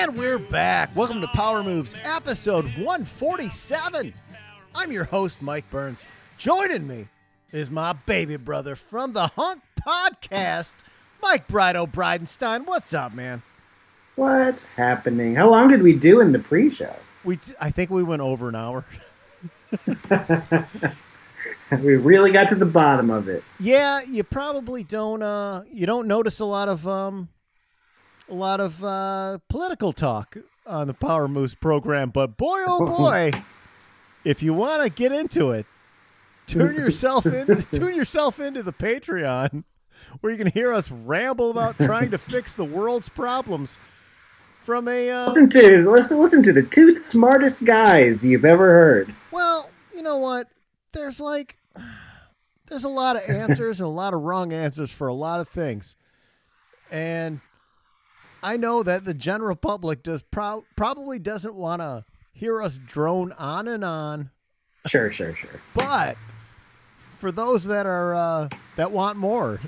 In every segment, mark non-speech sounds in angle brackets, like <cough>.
And we're back. Welcome to Power Moves, episode 147. I'm your host, Mike Burns. Joining me is my baby brother from the Hunk Podcast, Mike Brido Bridenstine. What's up, man? What's happening? How long did we do in the pre-show? We, t- I think we went over an hour. <laughs> <laughs> we really got to the bottom of it. Yeah, you probably don't. Uh, you don't notice a lot of um, a lot of uh, political talk on the Power Moves program. But boy, oh <laughs> boy, if you want to get into it, turn yourself in, <laughs> tune yourself into the Patreon, where you can hear us ramble about trying to fix the world's problems from a. Uh, Listen to listen listen to the two smartest guys you've ever heard. well, you know what? There's like, there's a lot of answers and a lot of wrong answers for a lot of things, and I know that the general public does pro- probably doesn't want to hear us drone on and on Sure, sure, sure. but for those that are uh, that want more,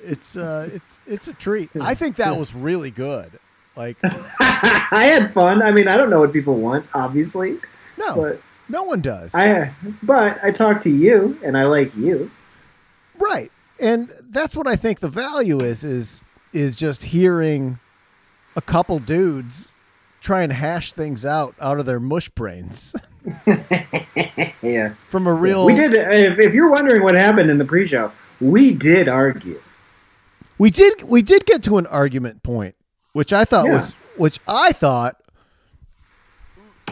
it's uh, it's it's a treat. I think that was really good. Like <laughs> I had fun. I mean, I don't know what people want, obviously, no, but no one does. I but I talk to you and I like you. right, and that's what I think the value is is is just hearing a couple dudes try and hash things out out of their mush brains <laughs> yeah. from a real. We did uh, if, if you're wondering what happened in the pre-show, we did argue. We did we did get to an argument point, which I thought Yeah. was which I thought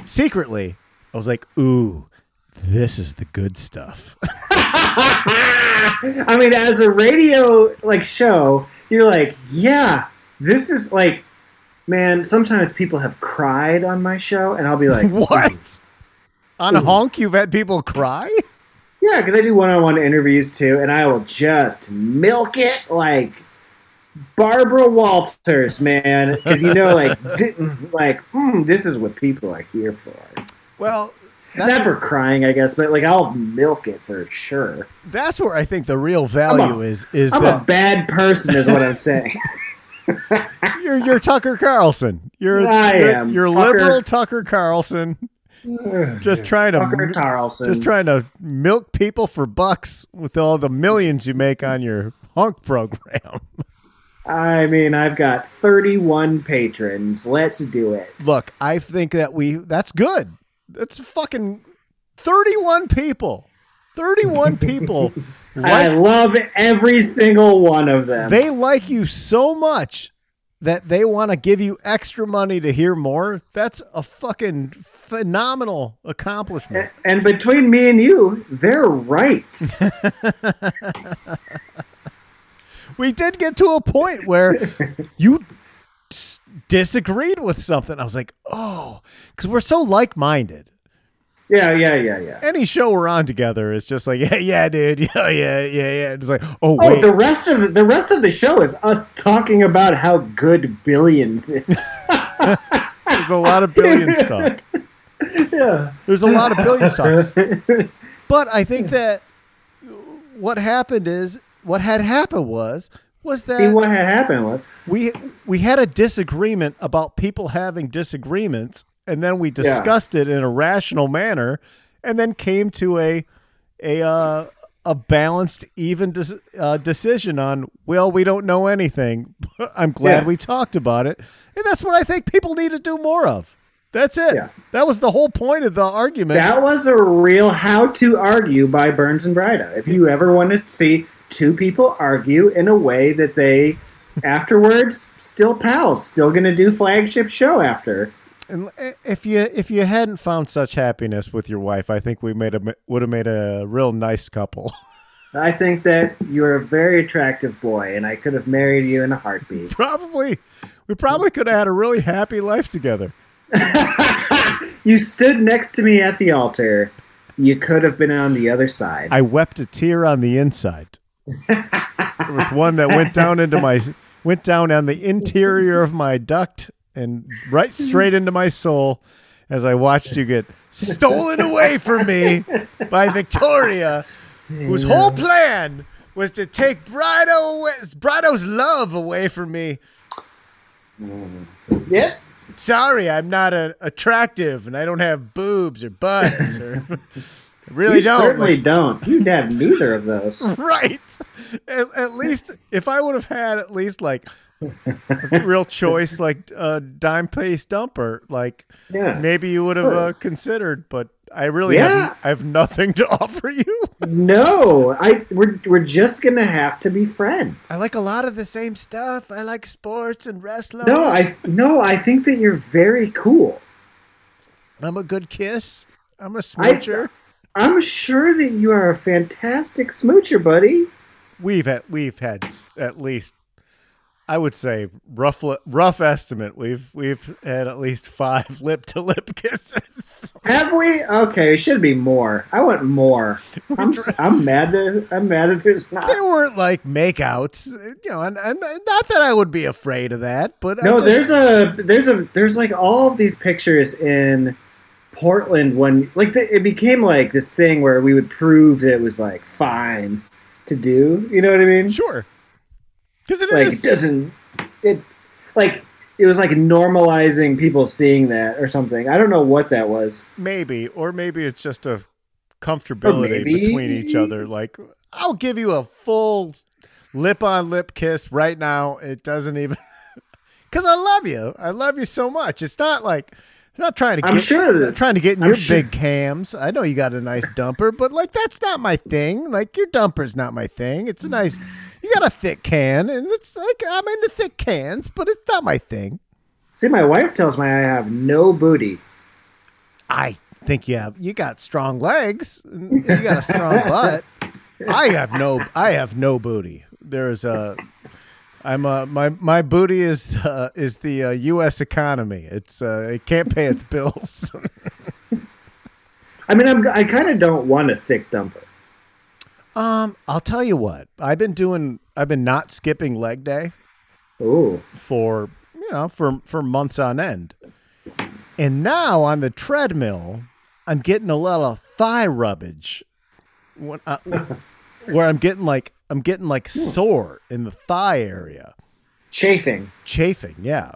secretly I was like, "Ooh, this is the good stuff." <laughs> I mean, as a radio like show, you're like, yeah, this is like, man. Sometimes people have cried on my show, and I'll be like, <laughs> what? On Ooh. honk you've had people cry? Yeah, because I do one-on-one interviews too, and I will just milk it like Barbara Walters, man. Because you know, like, <laughs> like, mm, this is what people are here for. Well, Not for crying, I guess, but like, I'll milk it for sure. that's where I think the real value is is I'm that a bad person, is what I'm saying. <laughs> you're you're Tucker Carlson. You're I you're, am, you're fucker. liberal Tucker Carlson <sighs> just trying to Tucker Carlson. just trying to milk people for bucks with all the millions you make on your hunk program. I mean, I've got 31 patrons. Let's do it. Look, I think that we that's good. That's fucking 31 people. 31 <laughs> people I love every single one of them. they like you so much that they want to give you extra money to hear more. That's a fucking phenomenal accomplishment. and between me and you, they're right. <laughs> We did get to a point where you disagreed with something. I was like, "Oh, cuz we're so like-minded." Yeah, yeah, yeah, yeah. any show we're on together is just like, <laughs> yeah, yeah, dude, <laughs> yeah, yeah, yeah, yeah. It's like, oh Oh, wait, the rest of the, the rest of the show is us talking about how good Billions is. <laughs> there's a lot of billions talk. yeah. There's a lot of billions talk. But I think that what happened is what had happened was was that See what had happened was we we had a disagreement about people having disagreements, and then we discussed it in a rational manner, and then came to a a uh, a balanced, even dis- uh, decision on. Well, we don't know anything. <laughs> I'm glad Yeah. we talked about it, and that's what I think people need to do more of. That's it. Yeah. That was the whole point of the argument. that was a real how to argue by Burns and Brido. If you ever want to see two people argue in a way that they afterwards still pals, still going to do flagship show after. And eh, if you if you hadn't found such happiness with your wife, I think we made a would have made a real nice couple. <laughs> I think that you're a very attractive boy, and I could have married you in a heartbeat. Probably, we probably could have had a really happy life together. <laughs> you stood next to me at the altar. You could have been on the other side. I wept a tear on the inside. there was one that went down into my went down on the interior of my duct and right straight into my soul as I watched you get stolen away from me by Victoria, whose whole plan was to take Brido away, Brido's love away from me. Yep. Sorry, I'm not a, attractive and I don't have boobs or butts or <laughs> really you don't. certainly Like, don't. You'd have neither of those. <laughs> right. At, at least if I would have had at least like a real choice, like a dime paste dumper, like Yeah. maybe you would have uh, considered. But I really Yeah. have, I have nothing to <laughs> offer you. No, I we're we're just gonna have to be friends. I like a lot of the same stuff. I like sports and wrestling. No, I no, I think that you're very cool. I'm a good kiss. I'm a smoocher. I'm sure that you are a fantastic smoocher, buddy. we've had we've had at least I would say rough rough estimate we've we've had at least five <laughs> lip to lip kisses. Have we? Okay, it should be more. I want more. <laughs> I'm I'm mad that I'm mad that there's not. they weren't like makeouts, you know, and, and not that I would be afraid of that, but No, just- there's a there's a there's like all of these pictures in Portland when like the, it became like this thing where we would prove that it was like fine to do. You know what I mean? sure because it like is. it doesn't it like it was like normalizing people seeing that or something. I don't know what that was. maybe, or maybe it's just a comfortability between each other. Like I'll give you a full lip on lip kiss right now. It doesn't even <laughs> because I love you. I love you so much. It's not like. I'm not trying to I'm get sure I'm trying to get in I'm your sure- big cams. I know you got a nice dumper, but like that's not my thing. Like your dumper's not my thing. It's a nice you got a thick can and it's like I'm into thick cans, but it's not my thing. see my wife tells me I have no booty. I think you have you got strong legs, you got a strong <laughs> butt. I have no I have no booty. There's a I'm uh my my booty is uh, is the uh, U.S. economy. It's uh, it can't pay its bills. <laughs> I mean, I'm I kind of don't want a thick dumper. Um, I'll tell you what. I've been doing. I've been not skipping leg day Ooh, for you know for for months on end, and now on the treadmill, I'm getting a lot of thigh rubbage. When I, <laughs> where I'm getting like I'm getting like sore in the thigh area, chafing. chafing. Yeah,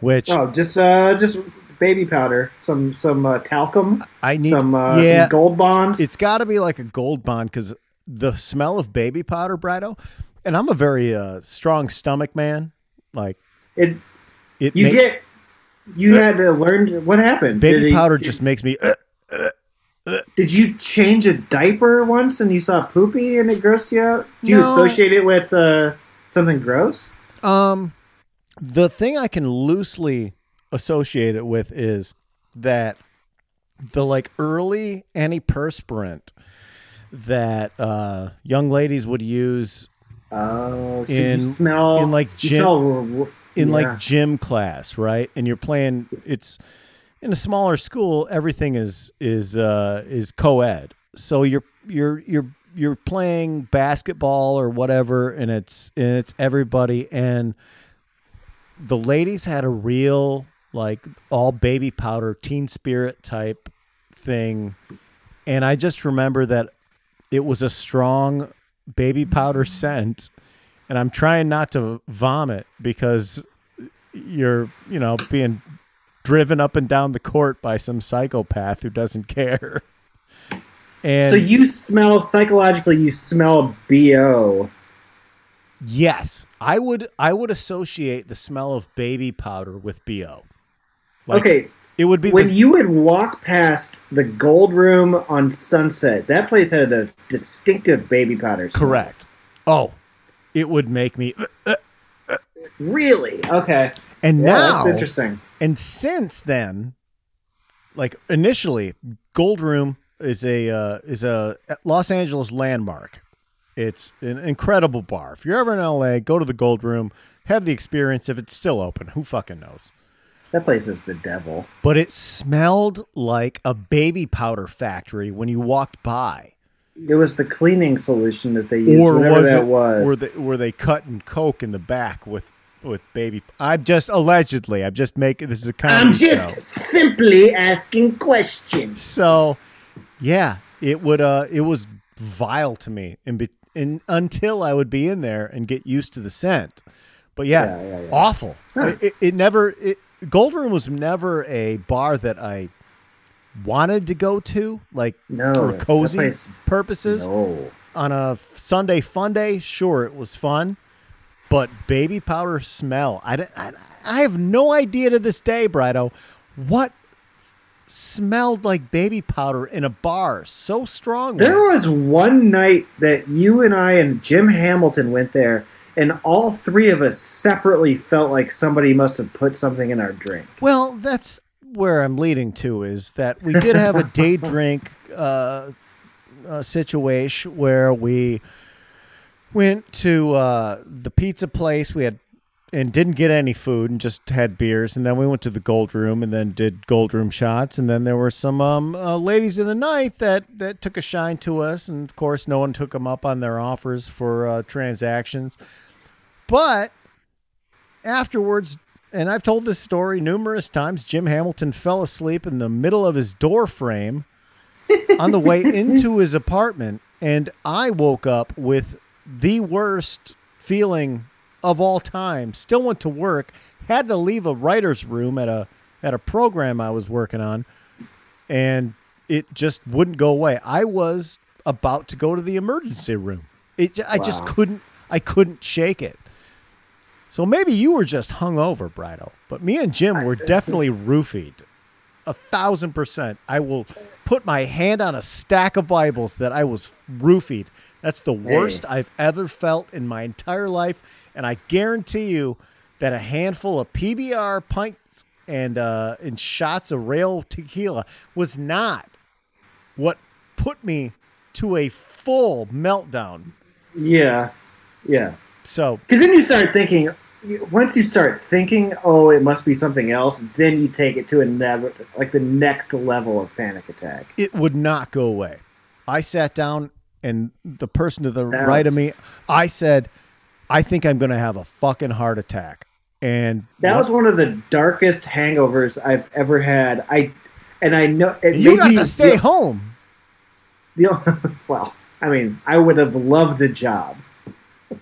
which Oh, just uh, just baby powder, some some uh, talcum, I need. some uh, yeah, some Gold Bond. it's got to be like a gold bond because the smell of baby powder, Brido, and I'm a very uh, strong stomach man. Like It it, you makes- get you had to learn what happened. baby Did powder just makes me. uh, Did you change a diaper once and you saw poopy and it grossed you out? Do you No. associate it with uh, something gross? Um, the thing I can loosely associate it with is that the like early antiperspirant that uh, young ladies would use Oh, so In- smell in, like, gym- smell, in yeah. like gym class, right? And you're playing. It's in a smaller school. Everything is is uh, is co-ed, so you're you're you're you're playing basketball or whatever, and it's and it's everybody and the ladies had a real like all baby powder teen spirit type thing and i just remember that it was a strong baby powder scent and i'm trying not to vomit because you're you know being driven up and down the court by some psychopath who doesn't care and so you smell psychologically. You smell bo. yes i would i would associate the smell of baby powder with bo Like, okay, it would be when the- you would walk past the Gold Room on Sunset, that place had a distinctive baby powder. smell. Correct. Oh, it would make me. Really? Okay. And Yeah, now, that's interesting. and since then, like initially, Gold Room is a uh, is a Los Angeles landmark, It's an incredible bar. If you're ever in LA, go to the Gold Room, have the experience. If it's still open, who fucking knows? That place is the devil. But it smelled like a baby powder factory when you walked by. It was the cleaning solution that they used, or whatever was that it was. were they were they cutting coke in the back with with baby i'm just allegedly i'm just making this is a comedy I'm just show. simply asking questions. so yeah it would uh it was vile to me and, be, in until i would be in there and get used to the scent but yeah, Yeah, yeah, yeah. awful Huh. it, it, it never it gold room was never a bar that i wanted to go to like no, for cozy place- purposes No. on a Sunday fun day, sure, it was fun, but baby powder smell. I, I, I have no idea to this day, Brido, what smelled like baby powder in a bar so strongly. There was one night that you and I and Jim Hamilton went there, and all three of us separately felt like somebody must have put something in our drink. Well, that's where I'm leading to is that we did have a day <laughs> drink uh, uh, situation where we went to uh, the pizza place. We had and didn't get any food and just had beers. And then we went to the gold room and then did gold room shots. And then there were some um, uh, ladies in the night that that took a shine to us. And of course, no one took them up on their offers for uh, transactions. But afterwards, and I've told this story numerous times, Jim Hamilton fell asleep in the middle of his door frame <laughs> on the way into his apartment. And I woke up with the worst feeling of all time. Still went to work, had to leave a writer's room at a at a program I was working on, and it just wouldn't go away. I was about to go to the emergency room. It, I just couldn't. I couldn't shake it. So maybe you were just hungover, Brido, but me and Jim were definitely roofied. A thousand percent. I will put my hand on a stack of Bibles that I was roofied. That's the worst I've ever felt in my entire life, and I guarantee you that a handful of PBR pints and uh, and shots of rail tequila was not what put me to a full meltdown. Yeah, yeah. So Because then you start thinking. Once you start thinking, oh, it must be something else, then you take it to another, like the next level of panic attack. it would not go away. I sat down and the person to the right of me, I said, I think I'm going to have a fucking heart attack. And That what- was one of the darkest hangovers I've ever had. I, and I know it you got to stay the- home. the- <laughs> well, I mean, I would have loved a job. <laughs>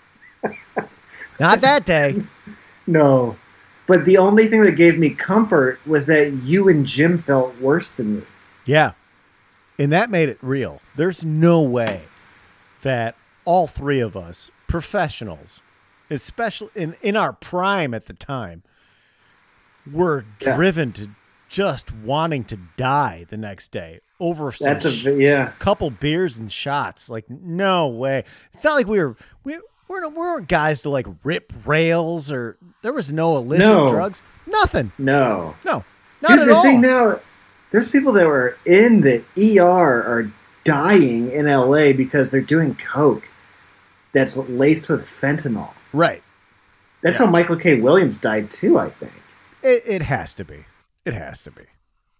Not that day. No. But the only thing that gave me comfort was that you and Jim felt worse than me. Yeah. And that made it real. There's no way that all three of us, professionals, especially in, in our prime at the time, were Yeah. driven to just wanting to die the next day over That's a yeah. couple beers and shots. Like, no way. It's not like we were we we're, we weren't guys to like rip rails or there was no illicit No. drugs. Nothing. No. No. Not Dude, at the all. thing now, there's people that were in the ER are dying in LA because they're doing coke that's laced with fentanyl. right. That's Yeah. how Michael K. Williams died too, I think. It, it has to be. It has to be.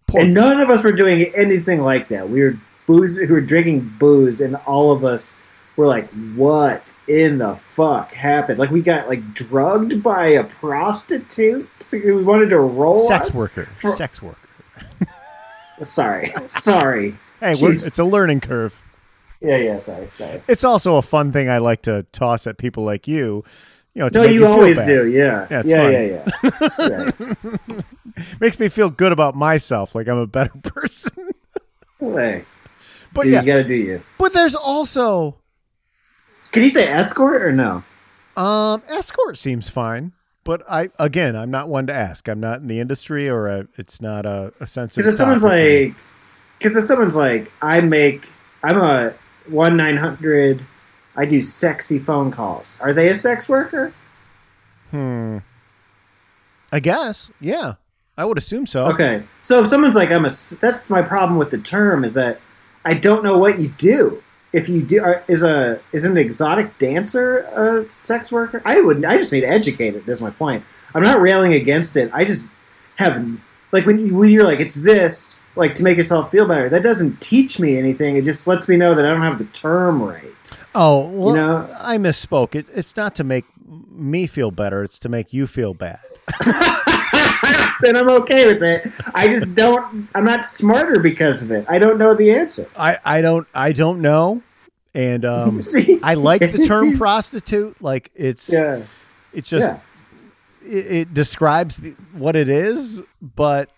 Poor And none of us were doing anything like that. We were booze, we were drinking booze, and all of us were like, "What in the fuck happened?" Like we got like drugged by a prostitute We wanted to roll sex us? worker. for- sex worker. <laughs> Sorry, <laughs> sorry. Hey, we're, it's a learning curve. Yeah, yeah. Sorry, sorry. It's also a fun thing I like to toss at people like you. You know, No, you always bad. do. Yeah, Yeah, yeah, yeah, yeah, Right. <laughs> Makes me feel good about myself, like I'm a better <laughs> person. Hey, but you yeah, you gotta do you. but there's also Can you say escort or no? Um, escort seems fine, but I again, I'm not one to ask. I'm not in the industry, or a, it's not a, a sensitive. Because if someone's topic for me. like, because if someone's like, I make, I'm a one nine hundred, I do sexy phone calls. Are they a sex worker? hmm, I guess, yeah, I would assume so. Okay, so if someone's like, I'm a, that's my problem with the term is that I don't know what you do. if you do is a is an exotic dancer a sex worker? I would. I just need to educate it. That's my point. I'm not railing against it. I just have like when you, when you're like it's this like to make yourself feel better. That doesn't teach me anything. It just lets me know that I don't have the term right. Oh, well, know? I misspoke. It, it's not to make me feel better. It's to make you feel bad. <laughs> then I'm okay with it. I just don't. I'm not smarter because of it. I don't know the answer. I, I don't I don't know, and um, <laughs> I like the term <laughs> prostitute. Like it's yeah, it's just yeah. it, it describes the, what it is, but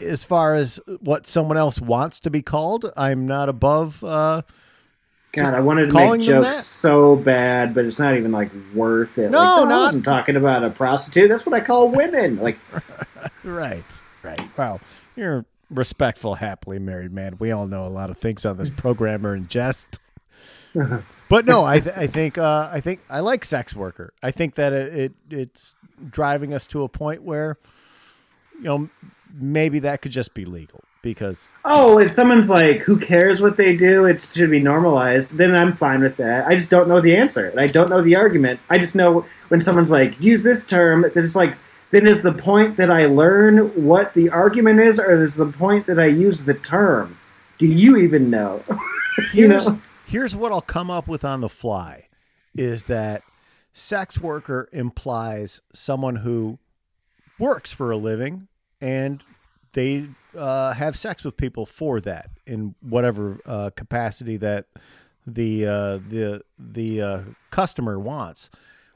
as far as what someone else wants to be called, I'm not above. Uh, God, I wanted to make jokes so bad, but it's not even like worth it. No, like, I not- wasn't talking about a prostitute. That's what I call women. Like, <laughs> right, right. Well, you're a respectful, happily married man. We all know a lot of things on this <laughs> program are in jest. <laughs> but no, I, th- I think uh, I think I like sex worker. I think that it, it it's driving us to a point where, you know, maybe that could just be legal because oh, if someone's like, "Who cares what they do? It should be normalized," then I'm fine with that. I just don't know the answer, and I don't know the argument. I just know when someone's like, "Use this term," that it's like. Then is the point that I learn what the argument is, or is the point that I use the term? Do you even know? <laughs> you here's, know, here's what I'll come up with on the fly is that sex worker implies someone who works for a living and they uh, have sex with people for that in whatever uh, capacity that the uh, the the uh, customer wants.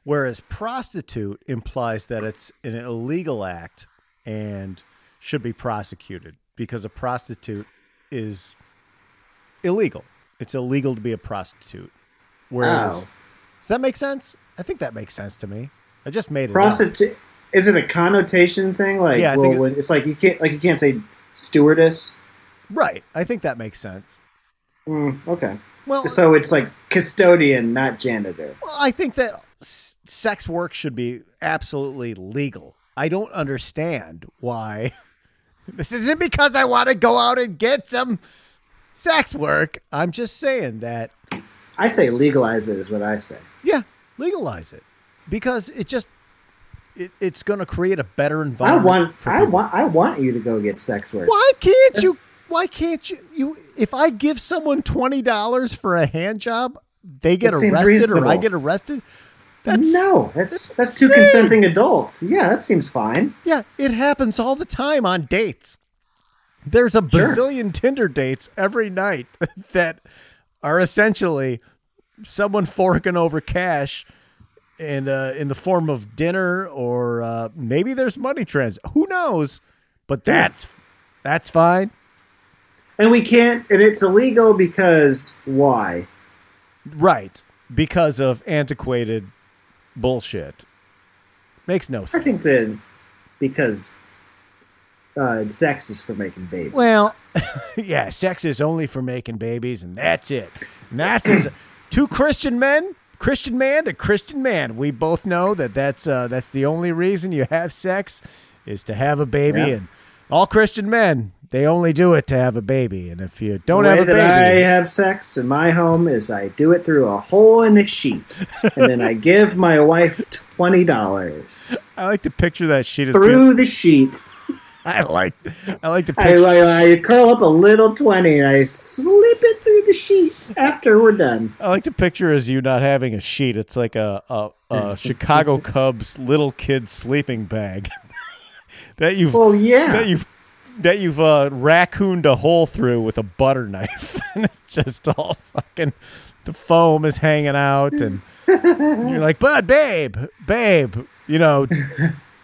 Whereas prostitute implies that it's an illegal act and should be prosecuted because a prostitute is illegal. It's illegal to be a prostitute. Whereas, Oh. does that make sense? I think that makes sense to me. I just made it prostitute is it a connotation thing? Like, Yeah, well, it- it's like you can't like you can't say stewardess. Right. I think that makes sense. Mm, okay, Well, so it's like custodian, not janitor. well, I think that s- sex work should be absolutely legal. I don't understand why. <laughs> This isn't because I want to go out and get some sex work. I'm just saying that I say legalize it is what I say. yeah, legalize it because it just it, it's going to create a better environment. I want I want I want you to go get sex work. Why can't you? Why can't you? You if I give someone twenty dollars for a hand job, they get arrested, or I get arrested. That's no, that's that's that's two consenting adults. Yeah, that seems fine. Yeah, it happens all the time on dates. There's a Sure. bazillion Tinder dates every night <laughs> that are essentially someone forking over cash and uh, in the form of dinner or uh, maybe there's money trans. Who knows? But that's that's fine. And we can't, and it's illegal because why? Right. Because of antiquated bullshit. Makes no sense. I think that because uh, sex is for making babies. Well, <laughs> yeah, sex is only for making babies, and that's it. And that's as two Christian men, Christian man to Christian man. We both know that that's uh, that's the only reason you have sex is to have a baby, Yeah. and all Christian men they only do it to have a baby. And if you don't have a that I have sex in my home is I do it through a hole in a sheet, and then I give my wife twenty dollars <laughs> I like to picture that sheet through the sheet. <laughs> I like I like to I, picture I, I curl up a little twenty and I slip it through the sheet after we're done. I like to picture as you not having a sheet. It's like a, a, a <laughs> Chicago Cubs little kid sleeping bag <laughs> that you've Well, yeah. that you've that you've uh, raccooned a hole through with a butter knife, and it's just all fucking the foam is hanging out, and you're like, "But babe, babe, you know,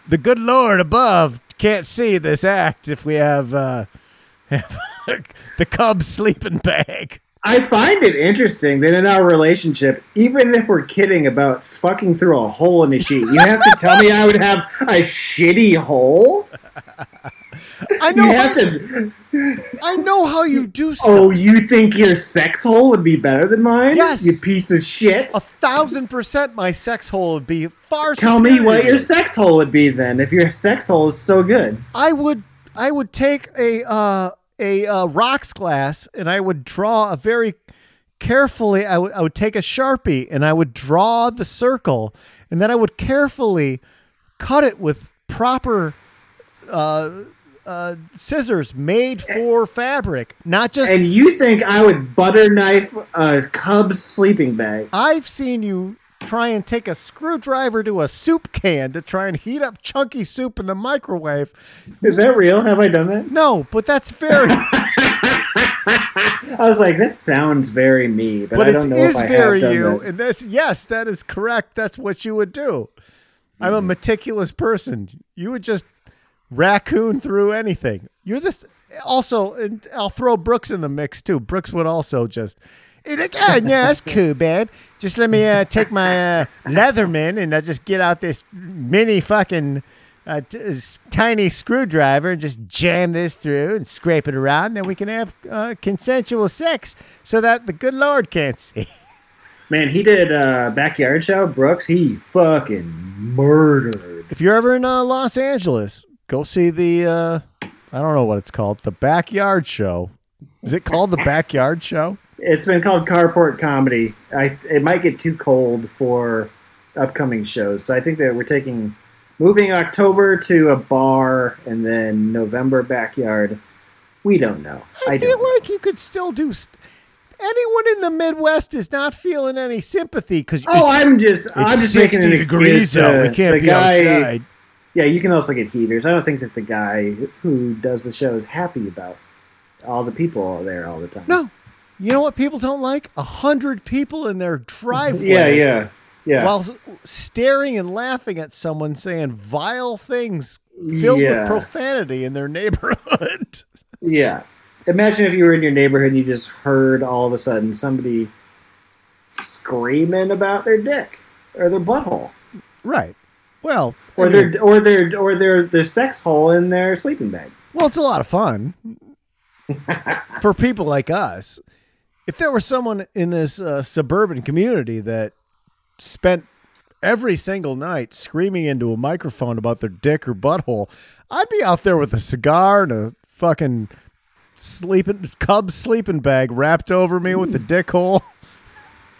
the good Lord above can't see this act if we have, uh, <laughs> have the Cubs sleeping bag." I find it interesting that in our relationship, even if we're kidding about fucking through a hole in a sheet, you have to tell me I would have a shitty hole. I know. You have how, to. I know how you do stuff. Oh, you think your sex hole would be better than mine? Yes. You piece of shit. a thousand percent, my sex hole would be far. Tell me what your sex hole would be then. If your sex hole is so good, I would I would take a uh, a uh, rocks glass and I would draw a very carefully I would I would take a sharpie and I would draw the circle and then I would carefully cut it with proper uh, uh, scissors made for fabric, not just. And you think I would butter knife a Cubs sleeping bag? I've seen you try and take a screwdriver to a soup can to try and heat up chunky soup in the microwave. Is that real? Have I done that? No, but that's very. <laughs> I was like, that sounds very me, but, but I don't know is if I very have done you, that. and this yes, that is correct. That's what you would do. I'm a meticulous person. You would just raccoon through anything. You're this also, and I'll throw Brooks in the mix too. Brooks would also just. like, oh, no, that's <laughs> cool, babe. Just let me uh, take my uh, Leatherman and I just get out this mini fucking uh, t- tiny screwdriver and just jam this through and scrape it around. Then we can have uh, consensual sex so that the good Lord can't see. <laughs> Man, he did uh, backyard show. Brooks, he fucking murdered. If you're ever in uh, Los Angeles, go see the uh, I don't know what it's called, the Backyard Show. Is it called the Backyard Show? It's been called Carport Comedy. I it might get too cold for upcoming shows, so I think that we're taking moving October to a bar and then November backyard. We don't know. I, I, feel like you could still do. St- Anyone in the Midwest is not feeling any sympathy because Oh, I'm just I'm just making an excuse. out. We can't the be guy, outside. Yeah, you can also get heaters. I don't think that the guy who does the show is happy about all the people there all the time. No, you know what people don't like? A hundred people in their driveway. <laughs> Yeah, yeah, yeah. While staring and laughing at someone saying vile things filled yeah. with profanity in their <laughs> neighborhood. Yeah. Imagine if you were in your neighborhood and you just heard all of a sudden somebody screaming about their dick or their butthole right. Well, I or mean, their or their or their their sex hole in their sleeping bag. Well, it's a lot of fun <laughs> for people like us. If there was someone in this uh, suburban community that spent every single night screaming into a microphone about their dick or butthole, I'd be out there with a cigar and a fucking sleeping cub sleeping bag wrapped over me with the dick hole,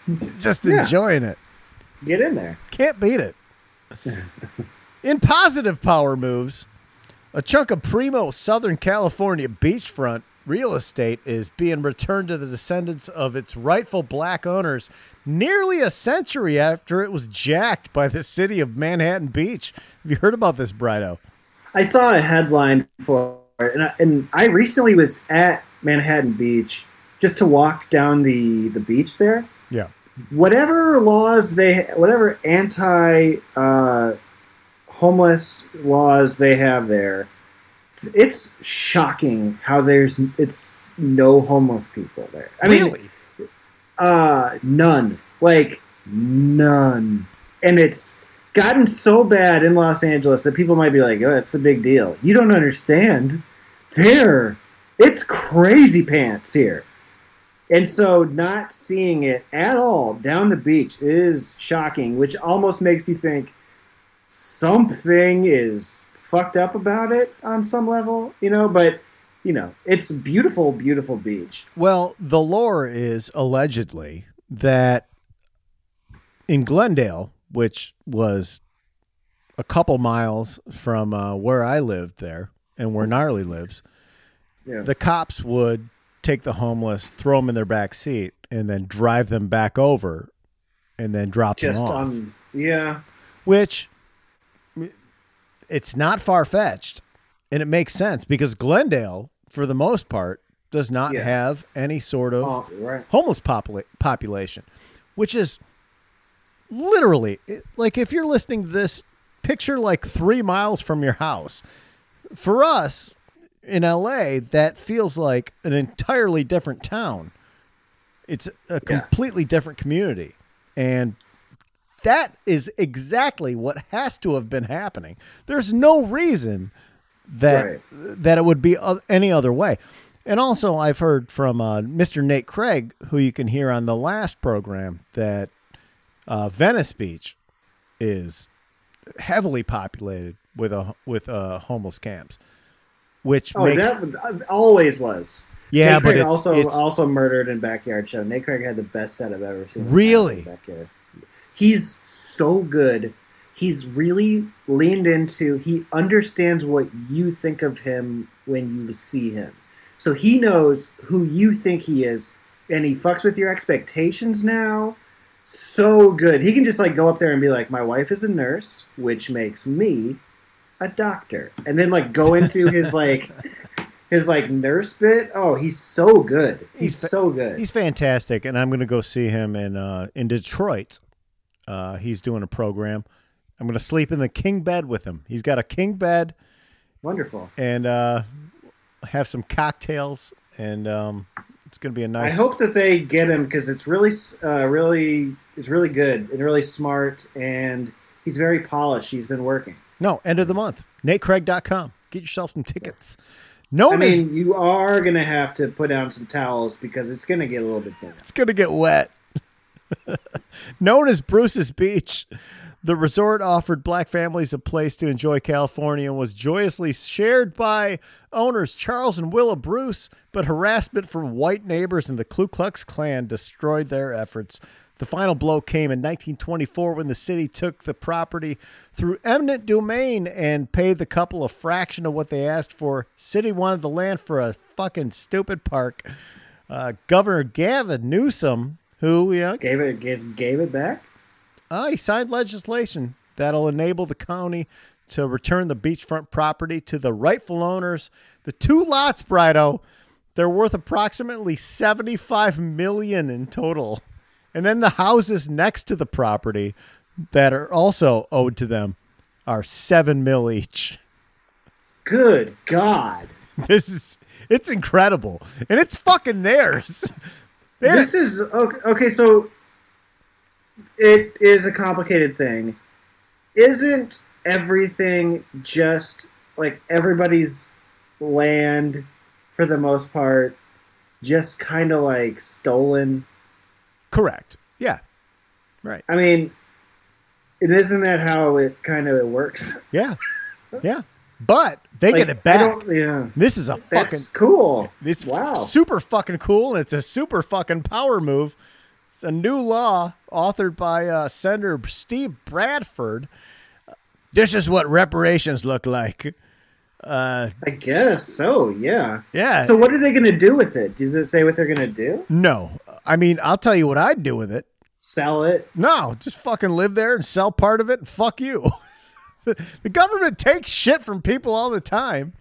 <laughs> just Yeah. enjoying it. Get in there. Can't beat it. <laughs> In positive power moves, a chunk of primo Southern California beachfront real estate is being returned to the descendants of its rightful black owners nearly a century after it was jacked by the city of Manhattan Beach. Have you heard about this, Brido? I saw a headline for it, and I, and I recently was at Manhattan Beach just to walk down the the beach there. Yeah. Whatever laws they, whatever anti uh, homeless laws they have there, it's shocking how there's it's no homeless people there. I mean, really? uh, none. Like none. And it's gotten so bad in Los Angeles that people might be like, "Oh, it's a big deal." You don't understand. There, it's crazy pants here. And so, not seeing it at all down the beach is shocking, which almost makes you think something is fucked up about it on some level, you know. But you know, it's beautiful, beautiful beach. Well, the lore is allegedly that in Glendale, which was a couple miles from uh, where I lived there and where Gnarly lives, Yeah. the cops would take the homeless, throw them in their back seat, and then drive them back over and then drop Just them off. on, yeah. which it's not far fetched and it makes sense because Glendale, for the most part, does not Yeah. have any sort of Oh, right. homeless popula- population, which is literally like if you're listening to this, picture like three miles from your house. For us in LA, that feels like an entirely different town. It's a Yeah. completely different community. And that is exactly what has to have been happening. There's no reason that Right. that it would be any other way. And also, I've heard from uh, Mr. Nate Craig, who you can hear on the last program, that uh, Venice Beach is heavily populated with a with uh, homeless camps, which Oh, makes that always was. Yeah, Nate but Craig it's, also it's also murdered in Backyard Show. Nate Craig had the best set I've ever seen. Really? Backyard. He's so good. He's really leaned into. He understands what you think of him when you see him. So he knows who you think he is, and he fucks with your expectations now. So good. He can just like go up there and be like, "My wife is a nurse, which makes me a doctor," and then like go into his like <laughs> his like nurse bit. Oh, he's so good. He's, He's so good. he's fantastic, and I'm going to go see him in uh, in Detroit. Uh, he's doing a program. I'm going to sleep in the king bed with him. He's got a king bed Wonderful. and uh, have some cocktails, and um, it's going to be a nice. I hope that they get him because it's really, uh, really, it's really good and really smart, and he's very polished. He's been working. No, end of the month. NateCraig.com. Get yourself some tickets. No, I mean, you are gonna have to put down some towels because it's gonna get a little bit damp. It's going to get wet. <laughs> Known as Bruce's Beach, the resort offered black families a place to enjoy California and was joyously shared by owners Charles and Willa Bruce, but harassment from white neighbors and the Ku Klux Klan destroyed their efforts. The final blow came in 1924 when the city took the property through eminent domain and paid the couple a fraction of what they asked for. City wanted the land for a fucking stupid park. Uh, Governor Gavin Newsom, who you know, Gave it, gave, gave it back. uh, he signed legislation that'll enable the county to return the beachfront property to the rightful owners. The two lots, Brido, they're worth approximately seventy-five million in total, and then the houses next to the property that are also owed to them are seven mil each. Good God, <laughs> This is it's incredible, and it's fucking theirs. <laughs> They had this is okay. okay so it is a complicated thing. Isn't everything just like everybody's land for the most part just kind of like stolen? Correct. Yeah, right. I mean, it isn't that how it kind of it works. Yeah, yeah. But they Like, get it back. Yeah, This is a fucking. that's cool. It's wow. super fucking cool, and it's a super fucking power move. It's a new law authored by uh, Senator Steve Bradford. This is what reparations look like. Uh, I guess so. Yeah. yeah. So what are they going to do with it? Does it say what they're going to do? no, I mean, I'll tell you what I'd do with it. Sell it? No, just fucking live there and sell part of it and fuck you. <laughs> the government takes shit from people all the time.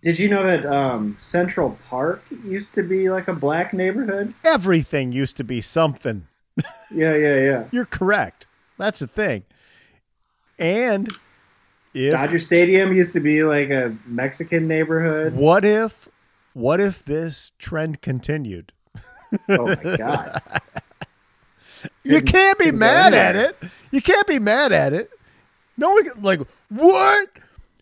Did you know that um, Central Park used to be like a black neighborhood? Everything used to be something. <laughs> Yeah, yeah, yeah. You're correct. That's the thing. And if Dodger Stadium used to be like a Mexican neighborhood. what if what if this trend continued? <laughs> Oh my god. You can't be mad at it. You can't be mad at it. No one can, like what?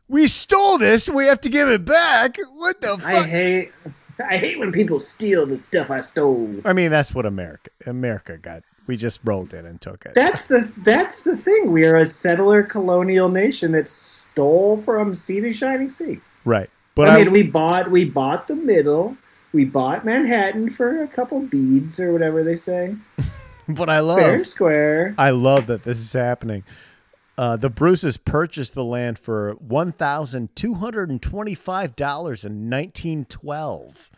We stole this. We have to give it back. What the fuck? I hate I hate when people steal the stuff I stole. I mean, that's what America America got. We just rolled in and took it. That's the that's the thing. We are a settler colonial nation that stole from sea to shining sea. right. But I I, mean, we bought we bought the middle. We bought Manhattan for a couple beads or whatever they say. <laughs> but I love Fair square. I love that this is happening. Uh, the Bruces purchased the land for one thousand two hundred and twenty-five dollars in nineteen twelve,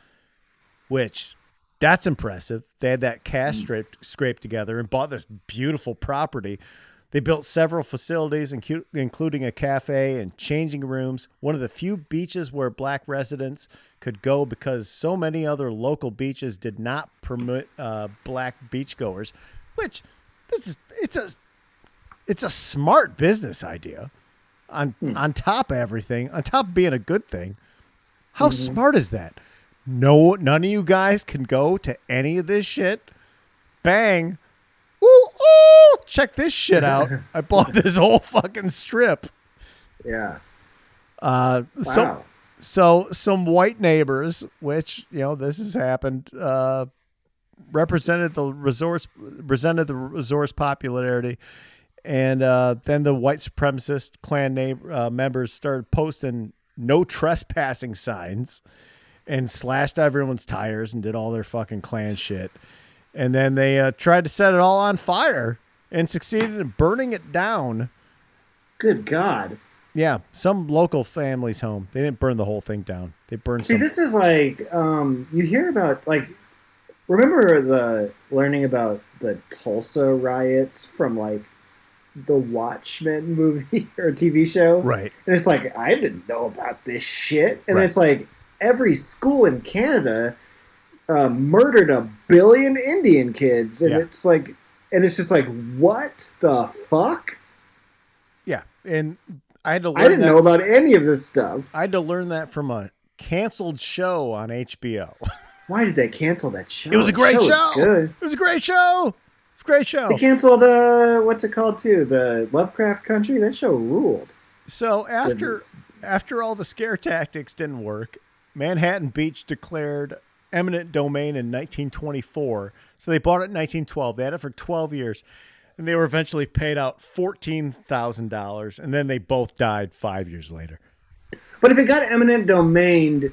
which that's impressive. They had that cash mm. scraped, scraped together and bought this beautiful property. They built several facilities, including a cafe and changing rooms. One of the few beaches where black residents could go because so many other local beaches did not permit uh, black beachgoers. Which this is it's a it's a smart business idea. On hmm. on top of everything, on top of being a good thing, how mm-hmm. smart is that? No, none of you guys can go to any of this shit. Bang. Ooh, ooh, check this shit out. <laughs> I bought this whole fucking strip. Yeah. Uh, so, Wow. so some white neighbors, which you know this has happened, uh, represented the resorts, resented the resort's popularity, and uh, then the white supremacist Klan name, uh, members started posting no trespassing signs, and slashed everyone's tires and did all their fucking Klan shit. And then they uh, tried to set it all on fire and succeeded in burning it down. Good God. Yeah, some local family's home. They didn't burn the whole thing down. They burned See, some. this is like um, you hear about like remember the learning about the Tulsa riots from like the Watchmen <laughs> movie or TV show, right. And it's like I didn't know about this shit, and Right. it's like every school in Canada uh, murdered a billion Indian kids, and Yeah. it's like, and it's just like, what the fuck? Yeah, and I had to learn I didn't know about any of this stuff. I had to learn that from a canceled show on HBO. Why did they cancel that show? It was a great show. was good. It was a great show. It's a great show. They canceled uh, what's it called too? The Lovecraft Country. That show ruled. So after after all the scare tactics didn't work, Manhattan Beach declared eminent domain in 1924. So they bought it in 1912. They had it for 12 years, and they were eventually paid out fourteen thousand dollars, and then they both died five years later. But if it got eminent domained,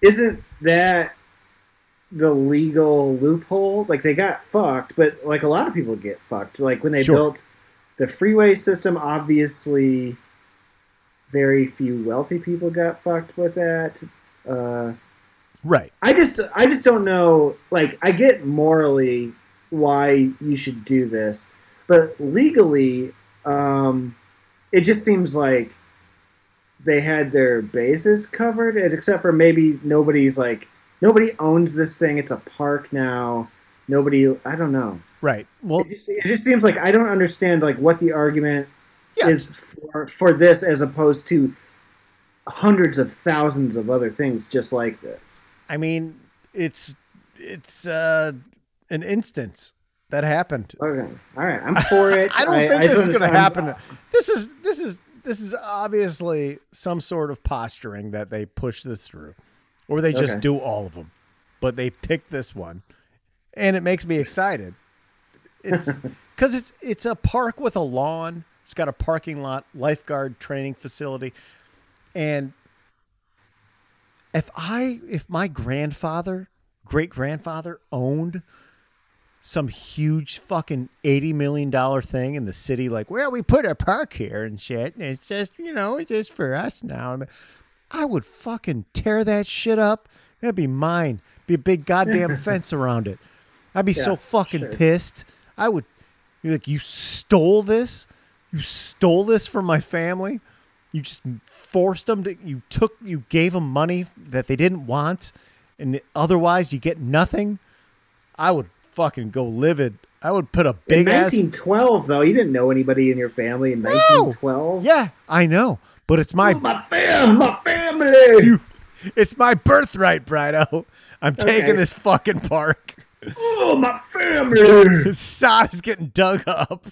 isn't that the legal loophole? Like they got fucked, but like a lot of people get fucked. Like when they Sure. built the freeway system, obviously, very few wealthy people got fucked with that. Uh, Right. I just I just don't know like I get morally why you should do this, but legally um it just seems like they had their bases covered except for maybe nobody's like nobody owns this thing it's a park now nobody I don't know Right. Well, it just, it just seems like I don't understand like what the argument yeah. is for for this as opposed to hundreds of thousands of other things just like this I mean, it's it's uh, an instance that happened. Okay, all right, I'm for it. <laughs> I don't think just this is going to happen. This is this is this is obviously some sort of posturing that they push this through, or they just Okay. do all of them, but they pick this one, and it makes me excited. It's <laughs> because it's it's a park with a lawn. It's got a parking lot, lifeguard training facility, and if I if my grandfather, great grandfather owned some huge fucking eighty million dollar thing in the city, like, well, we put a park here and shit, and it's just you know, it's just for us now. I, mean, I would fucking tear that shit up. That'd be mine. Be a big goddamn <laughs> fence around it. I'd be so fucking sure. pissed. I would be like, you stole this. You stole this from my family. You just forced them to. You took. You gave them money that they didn't want, and otherwise you get nothing. I would fucking go livid. I would put a In big ass. 1912, though, you didn't know anybody in your family in 1912. Yeah, I know, but it's my Oh, my fam, my family. it's my birthright, Brido. I'm taking Okay. this fucking park. Oh, my family. <laughs> Sod is getting dug up.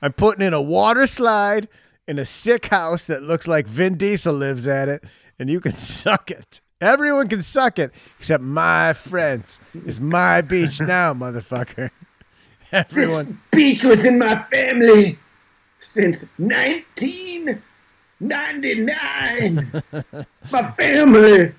I'm putting in a water slide in a sick house that looks like Vin Diesel lives at it, and you can <laughs> suck it. Everyone can suck it except my friends. It's my beach <laughs> now, motherfucker. <laughs> This Everyone. beach was in my family since 1999. my family.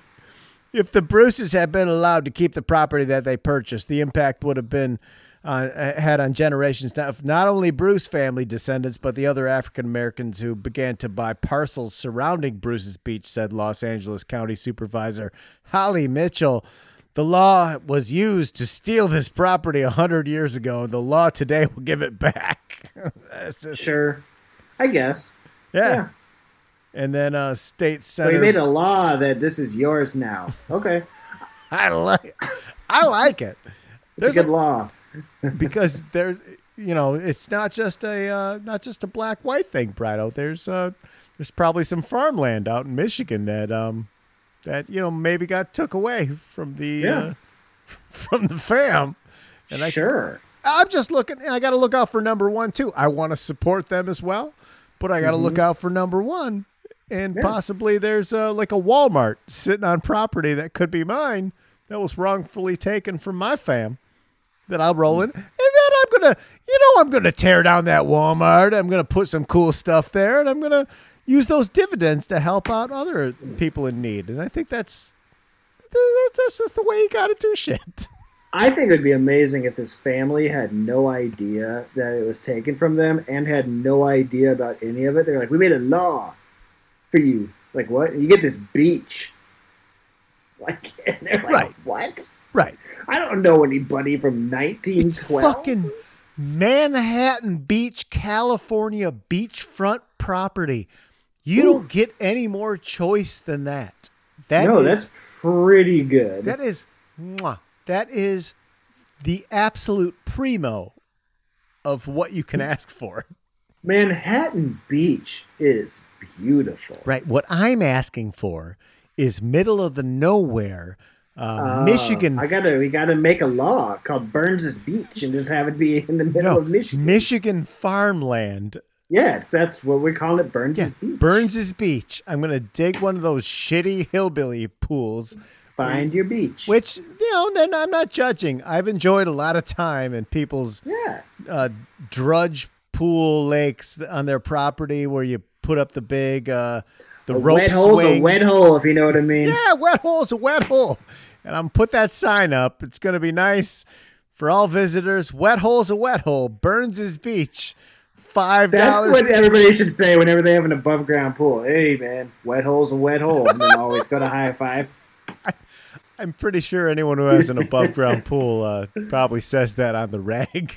If the Bruces had been allowed to keep the property that they purchased, the impact would have been uh, had on generations now of not only Bruce family descendants, but the other African Americans who began to buy parcels surrounding Bruce's Beach, said Los Angeles County Supervisor Holly Mitchell. The law was used to steal this property a hundred years ago, the law today will give it back. <laughs> Just- Sure. I guess. yeah. Yeah. And then uh, state senator. you made a law that this is yours now. Okay. <laughs> I like. I like it. It's There's a good law. Because there's you know it's not just a uh, not just a black white thing Brido. there's uh there's probably some farmland out in Michigan that um that you know maybe got took away from the Yeah. uh, <laughs> from the fam and I sure. I'm just looking I got to look out for number 1 too I want to support them as well but I got to look out for number 1 and Yeah. possibly there's uh, like a Walmart sitting on property that could be mine that was wrongfully taken from my fam that I'll roll in. And then I'm going to, you know, I'm going to tear down that Walmart. I'm going to put some cool stuff there and I'm going to use those dividends to help out other people in need. And I think that's that's, that's just the way you got to do shit. I think it would be amazing if this family had no idea that it was taken from them and had no idea about any of it. They're like, we made a law for you. Like, what? You get this beach. <laughs> Like, and they're like, Right. what? Right. I don't know anybody from 1912. Fucking Manhattan Beach, California beachfront property. You don't get any more choice than that. That no, is- that's pretty good. that is mwah, that is the absolute primo of what you can ask for. Manhattan Beach is beautiful. Right. What I'm asking for is middle of the nowhere, uh, Uh, Michigan. I gotta, we gotta make a law called Burns's Beach and just have it be in the middle no, of Michigan. Michigan farmland. yes, that's what we call it, Burns's Yeah, Beach. Burns's Beach. I'm gonna dig one of those shitty hillbilly pools, Find your beach. which you know. Then I'm not judging. I've enjoyed a lot of time in people's yeah, uh, drudge pool lakes on their property where you put up the big uh, the a rope wet hole's a swing. wet hole, if you know what I mean. Yeah, wet hole's a wet hole. And I'm put that sign up. It's gonna be nice for all visitors. Wet hole's a wet hole. Burns's Beach. Five That's what everybody should say whenever they have an above ground pool. Hey man, wet hole's a wet hole. And then always go to high five. <laughs> I'm pretty sure anyone who has an above ground pool uh, probably says that on the rag.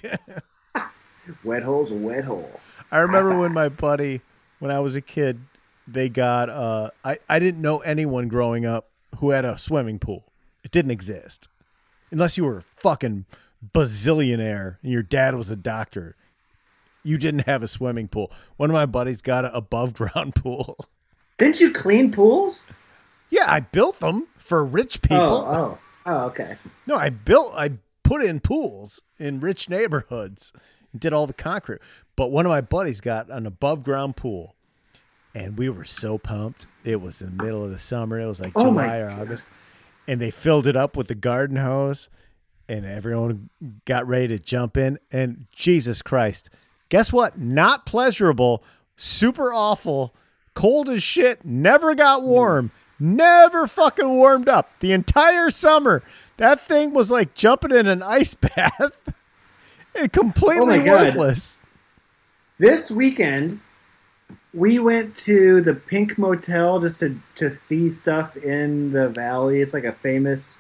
<laughs> Wet hole's a wet hole. I remember when my buddy, when I was a kid, they got. Uh, I I didn't know anyone growing up who had a swimming pool. It didn't exist, unless you were a fucking bazillionaire and your dad was a doctor. You didn't have a swimming pool. One of my buddies got an above ground <laughs> pool. Didn't you clean pools? Yeah, I built them for rich people. Oh, oh, oh, okay. No, I built, I put in pools in rich neighborhoods and did all the concrete. But one of my buddies got an above ground pool and we were so pumped. It was in the middle of the summer. It was like Oh July or August. And they filled it up with the garden hose and everyone got ready to jump in. And Jesus Christ, guess what? Not pleasurable, super awful, cold as shit, never got warm, never fucking warmed up the entire summer. That thing was like jumping in an ice <laughs> bath and completely Oh God. worthless. This weekend, we went to the Pink Motel just to, to see stuff in the valley. It's like a famous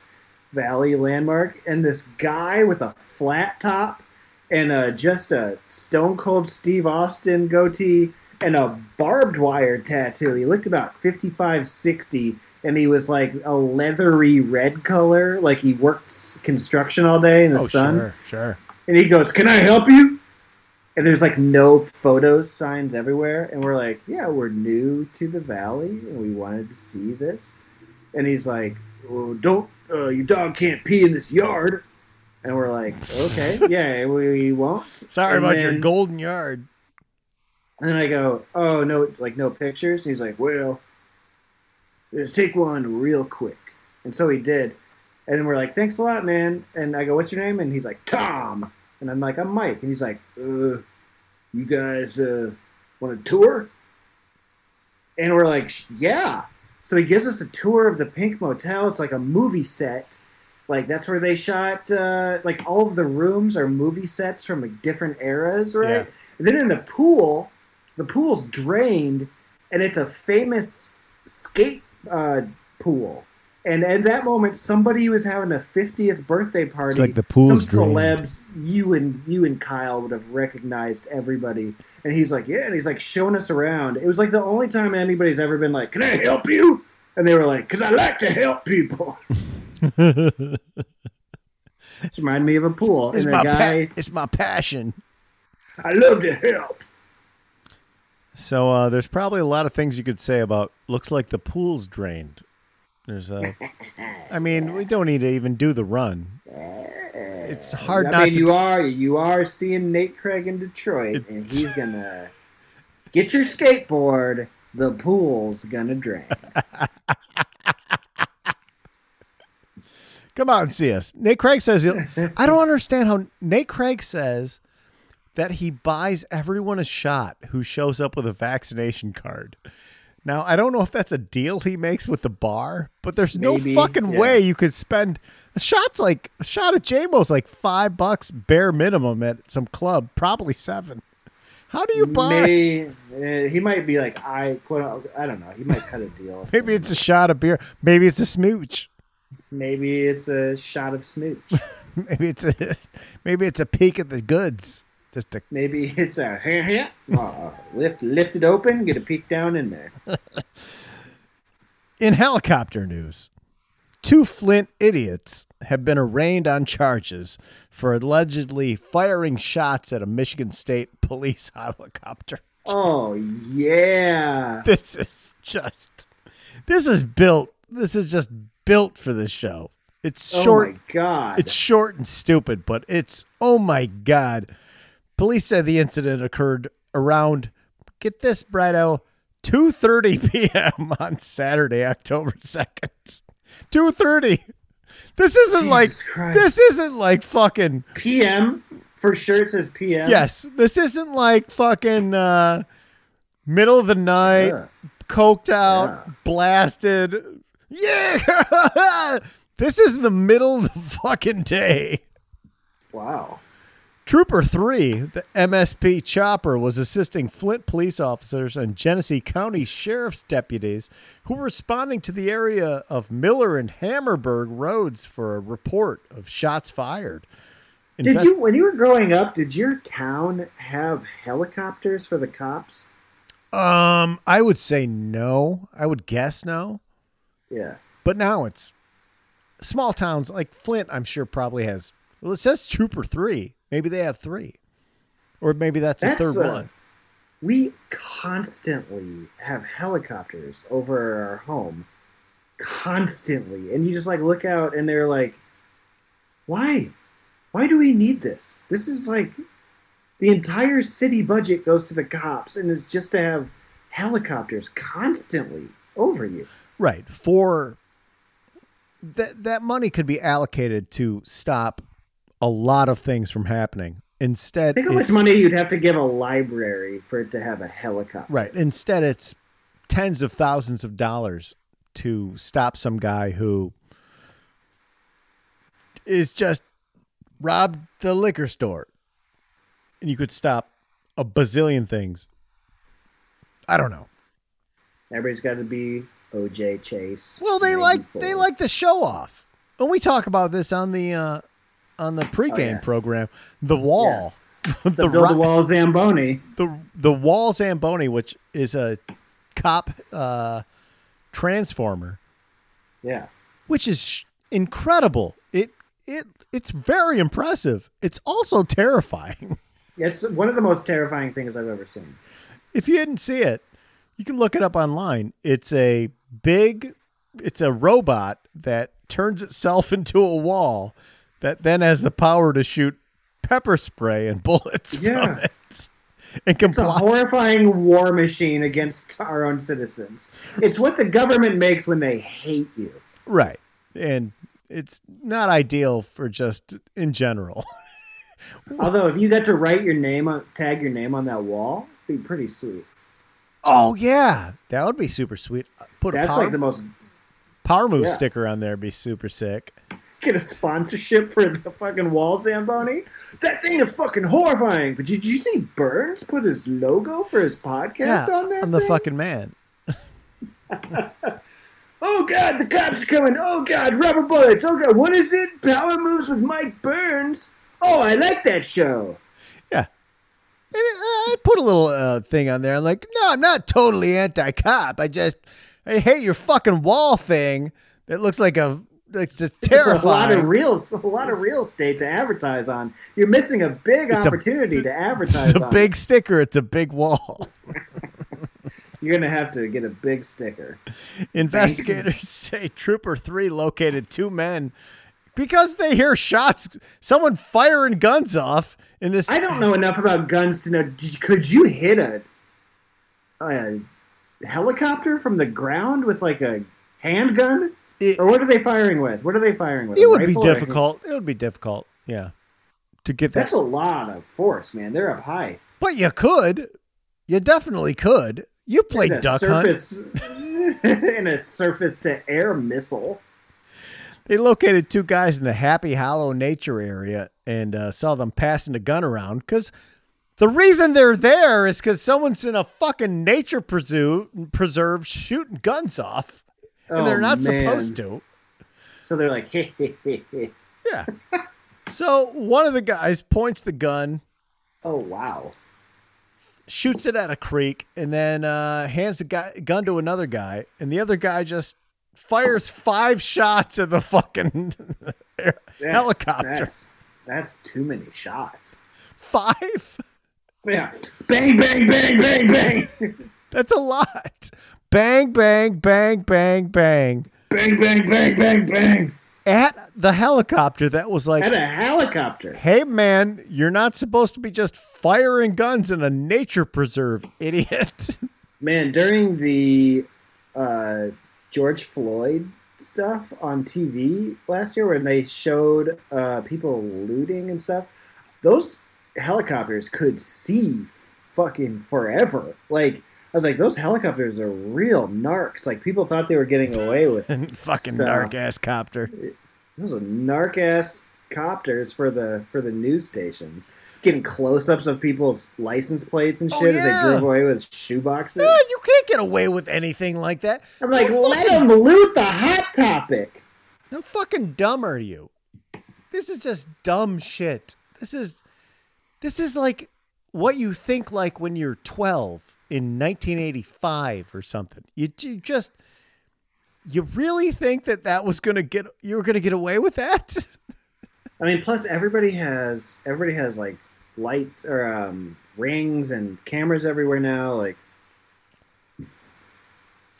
valley landmark. And this guy with a flat top and uh, just a stone cold Steve Austin goatee and a barbed wire tattoo. He looked about 55, 60, and he was like a leathery red color, like he worked construction all day in the oh, sun. sure, sure. And he goes, "Can I help you?" And there's like no photos signs everywhere, and we're like, "Yeah, we're new to the valley, and we wanted to see this." And he's like, oh, "Don't, uh, your dog can't pee in this yard." And we're like, "Okay, <laughs> yeah, we won't." Sorry And about your golden yard. And then I go, "Oh no, like no pictures." And he's like, "Well, just take one real quick." And so he did. And then we're like, "Thanks a lot, man." And I go, "What's your name?" And he's like, "Tom." And I'm like, "I'm Mike." And he's like, "Uh, you guys uh want a tour?" And we're like, "Yeah." So he gives us a tour of the Pink Motel. It's like a movie set. Like that's where they shot. Uh, like all of the rooms are movie sets from like, different eras, right? Yeah. And then in the pool, the pool's drained, and it's a famous skate uh, pool. And at that moment, somebody was having a 50th birthday party. like the pool's Some drained. celebs, you and you and Kyle would have recognized everybody. And he's like, yeah, and he's like showing us around. It was like the only time anybody's ever been like, "Can I help you?" And they were like, "Cause I like to help people." <laughs> This reminded me of a pool. it's, and my guy, pa- it's my passion. I love to help. So uh, there's probably a lot of things you could say about. Looks like the pool's drained. There's a. <laughs> I mean, we don't need to even do the run. It's hard I not mean, to. you are you are seeing Nate Craig in Detroit, and he's gonna get your skateboard. The pool's gonna drain. Come out and see us. Nate Craig says. he'll- I don't understand how Nate Craig says that he buys everyone a shot who shows up with a vaccination card. Now I don't know if that's a deal he makes with the bar, but there's Maybe, no fucking yeah. way you could spend a shot's like a shot at JMO's like five bucks bare minimum at some club, probably seven. How do you buy? May, uh, he might be like I quote. I don't know. He might cut a deal. <laughs> Maybe it's a shot of beer. Maybe it's a smooch. Maybe it's a shot of smooch. <laughs> Maybe it's a maybe it's a peek at the goods. Just Maybe it's a here here. Uh, lift lift it open. Get a peek down in there. In helicopter news, two Flint idiots have been arraigned on charges for allegedly firing shots at a Michigan State police <laughs> helicopter. Oh yeah. This is just, this is built, this is just built for this show. It's short. Oh my god. it's short and stupid, but it's, oh my God. Police said the incident occurred around, get this, Brido, 2.30 <laughs> p.m. on Saturday, October 2nd. 2.30. This isn't Jesus like, Christ. this isn't like fucking, PM for sure. It says PM. yes, this isn't like fucking uh, middle of the night, Yeah. coked out, Yeah. blasted. Yeah. <laughs> this is the middle of the fucking day. Wow. Trooper 3, the MSP chopper, was assisting Flint police officers and Genesee County sheriff's deputies who were responding to the area of Miller and Hammerberg roads for a report of shots fired. Did you when you were growing up? Did your town have helicopters for the cops? Um, I would say no. I would guess no. Yeah. But now it's small towns like Flint. I'm sure probably has. Well, it says Trooper three. Maybe they have three, or maybe that's, That's, the third uh, one. We constantly have helicopters over our home. Constantly. And you just like look out and they're like, why? Why do we need this? This is like the entire city budget goes to the cops and it's just to have helicopters constantly over you. Right. For that that money could be allocated to stop a lot of things from happening. Instead, Think how much money you'd have to give a library for it to have a helicopter. Right. Instead, it's tens of thousands of dollars to stop some guy who is just robbed the liquor store. And you could stop a bazillion things. I don't know. Everybody's got to be OJ Chase. Well, they like they like the show off. And we talk about this on the uh on the pregame Oh, yeah. program. The wall. <laughs> the, the, Build Wall Zamboni. the the wall Zamboni, which is a cop uh transformer. Yeah. which is sh- incredible. It it it's very impressive. It's also terrifying. <laughs> It's one of the most terrifying things I've ever seen. if you didn't see it, you can look it up online. It's a big it's a robot that turns itself <laughs> into a wall that then has the power to shoot pepper spray and bullets Yeah. from it. <laughs> And can It's a horrifying war machine against <laughs> our own citizens. It's what the government makes when they hate you. right. And it's not ideal for just in general. <laughs> Although, if you got to write your name on, tag your name on that wall, it'd be pretty sweet. Oh yeah, that would be super sweet. Put a That's power, like the most. power move yeah. sticker on there. would Be super sick. Get a sponsorship for the fucking wall Zamboni. That thing is fucking horrifying. But did you see Burns put his logo for his podcast yeah, on that? I'm the thing? fucking man. <laughs> Oh god, the cops are coming. Oh god, rubber bullets. Oh god, what is it? Power moves with Mike Burns. Oh, I like that show. Yeah. I put a little uh, thing on there. I'm like, no, I'm not totally anti-cop. I just I hate your fucking wall thing that looks like a it's just It's a lot of real, a lot of real estate to advertise on. You're missing a big It's a- opportunity to <laughs> advertise it's a on. big sticker. It's a big wall. <laughs> You're gonna have to get a big sticker. Investigators <laughs> say Trooper 3 located two men because they hear shots, someone firing guns off in this. I don't know enough about guns to know. Did, could you hit a, a helicopter from the ground with like a handgun? It, Or what are they firing with? What are they firing with? it would be or difficult. It would be difficult. Yeah. To get that. That's a lot of force, man. They're up high. But you could. You definitely could. You played duck hunt. surface <laughs> in a surface to air missile. They located two guys in the Happy Hollow nature area and uh, saw them passing a gun around because the reason they're there is because someone's in a fucking nature presu- preserve shooting guns off, and Oh, they're not man. supposed to. So they're like, hey, hey, hey, hey. Yeah. so one of the guys points the gun, oh wow. shoots it at a creek, and then uh, hands the guy, gun to another guy, and the other guy just fires <laughs> five shots at the fucking <laughs> That's- helicopter. That's, that's too many shots. Five? Yeah. Bang, bang, bang, bang, bang. <laughs> That's a lot. Bang, bang, bang, bang, bang. bang, bang, bang, bang, bang. At the helicopter that was like, At a helicopter. hey, man, you're not supposed to be just firing guns in a nature preserve, idiot. <laughs> Man, during the uh, George Floyd stuff on TV last year, when they showed uh, people looting and stuff, those helicopters could see fucking forever. Like, was like, those helicopters are real narcs. Like, people thought they were getting away with. <laughs> Fucking narc ass copter. Those are narc ass copters for the for the news stations. Getting close ups of people's license plates and Oh, shit as they drove away with shoeboxes. Yeah, you can't get away with anything like that. I'm like, let fucking- them loot the hot topic. How fucking dumb are you? This is just dumb shit. This is this is like what you think like when you're 12 in 1985 or something. You, you just you really think that that was going to get you were going to get away with that? <laughs> I mean, plus everybody has everybody has like light or um, rings and cameras everywhere now. Like,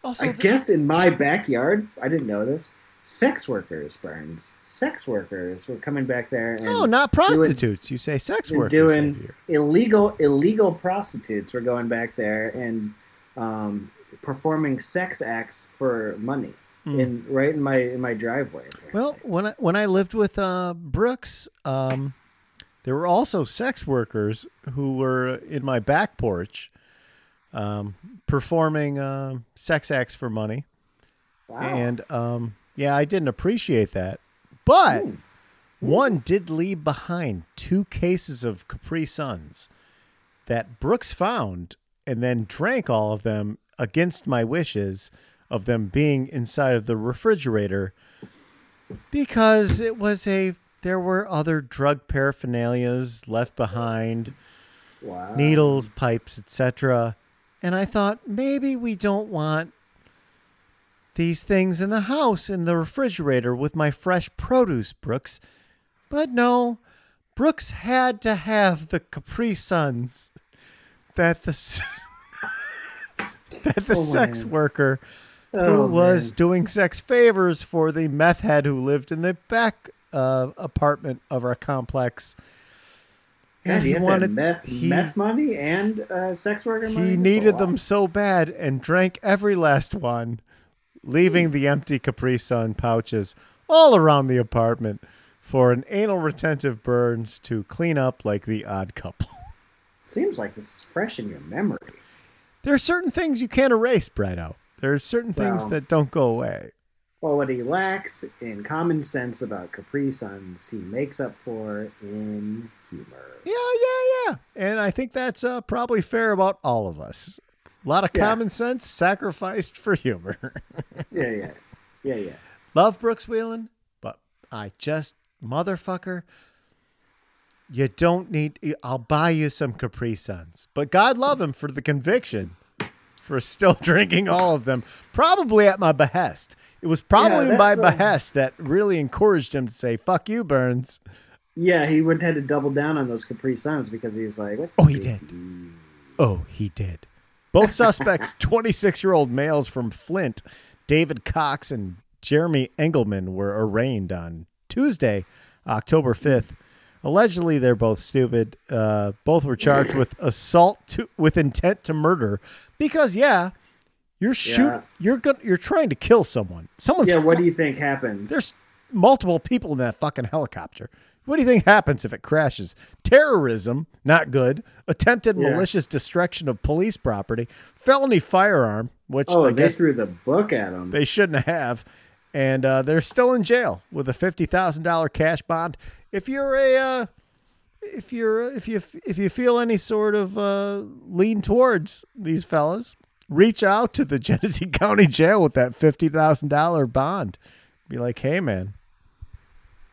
Also, I guess in my backyard, I didn't know this. Sex workers, Burns. Sex workers were coming back there and no, not prostitutes. you say sex workers. doing illegal illegal prostitutes were going back there and um, performing sex acts for money Hmm. in right in my in my driveway. Apparently. Well, when I when I lived with uh, Brooks, um, there were also sex workers who were in my back porch, um, performing uh, sex acts for money, wow. and um, yeah, I didn't appreciate that. But Ooh. one did leave behind two cases of Capri Suns that Brooks found and then drank all of them against my wishes of them being inside of the refrigerator because it was a there were other drug paraphernalias left behind wow. needles pipes etc and i thought maybe we don't want these things in the house in the refrigerator with my fresh produce brooks but no brooks had to have the capri suns that the <laughs> that the Oh, sex man. worker Oh, who was man. doing sex favors for the meth head who lived in the back uh, apartment of our complex. God, And he have wanted meth, he, meth money and uh, sex worker money. he needed them so bad and drank every last one, leaving the empty Capri Sun pouches all around the apartment for an anal retentive Burns to clean up like the odd couple. <laughs> Seems like this is fresh in your memory. There are certain things you can't erase, Bredo. There are certain things Well- that don't go away. Well, what he lacks in common sense about Capri Suns, he makes up for in humor. Yeah, yeah, yeah. And I think that's uh, probably fair about all of us. A lot of Yeah. common sense sacrificed for humor. <laughs> Yeah, yeah, yeah, yeah. Love Brooks Wheelan, but I just, motherfucker, you don't need, I'll buy you some Capri Suns. But God love him for the conviction for still <laughs> drinking all of them, probably at my behest. It was probably Yeah, my uh, behest that really encouraged him to say, fuck you, Burns. Yeah, he would have had to double down on those Capri Suns because he was like, "What's?" Oh, he did. Oh, he did. Both suspects, <laughs> 26 year old males from Flint, David Cox and Jeremy Engelman, were arraigned on Tuesday, October 5th. Allegedly, they're both stupid. Uh, both were charged with assault to, with intent to murder because, yeah, you're shoot, Yeah. you're going you're trying to kill someone. Someone's Yeah, what do you think happens? there's multiple people in that fucking helicopter. What do you think happens if it crashes? Terrorism, not good. Attempted Yeah. malicious destruction of police property, felony firearm, which Oh, I they guess threw the book at them. they shouldn't have, and uh, they're still in jail with a fifty thousand dollar cash bond. If you're a, uh, if you're if you if you feel any sort of uh, lean towards these fellas, reach out to the <laughs> Genesee County Jail with that fifty thousand dollar bond. Be like, hey man,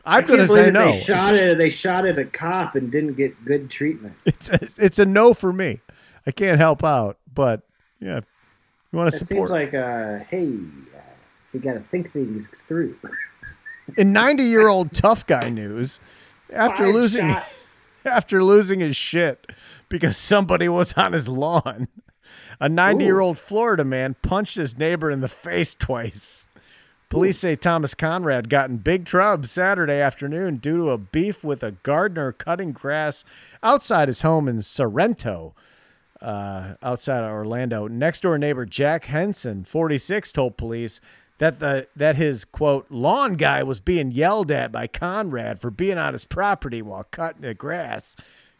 I'm gonna say no. They shot it. They shot at a cop and didn't get good treatment. It's it's a, it's a no for me. I can't help out, but yeah, you want It to seems like, uh, hey, uh, so you got to think things through. In ninety year old tough guy news, after Five losing. shots. <laughs> after losing his shit because somebody was on his lawn. A 90 year old Florida man punched his neighbor in the face twice. Police say Thomas Conrad got in big trouble Saturday afternoon due to a beef with a gardener cutting grass outside his home in Sorrento, uh, outside of Orlando. Next door neighbor Jack Henson, 46, told police that the that his quote lawn guy was being yelled at by Conrad for being on his property while cutting the grass.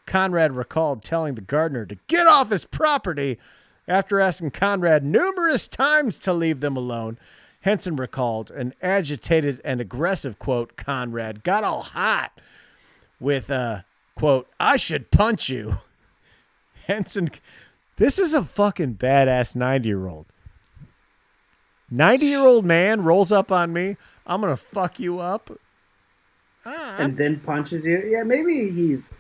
Conrad recalled telling the gardener to get off his property after asking Conrad numerous times to leave them alone. Henson recalled an agitated and aggressive quote Conrad got all hot with uh quote I should punch you. <laughs> Henson this is a fucking badass 90 year old. 90 year old man rolls up on me. I'm going to fuck you up. Ah, and then punches you. Yeah, maybe he's.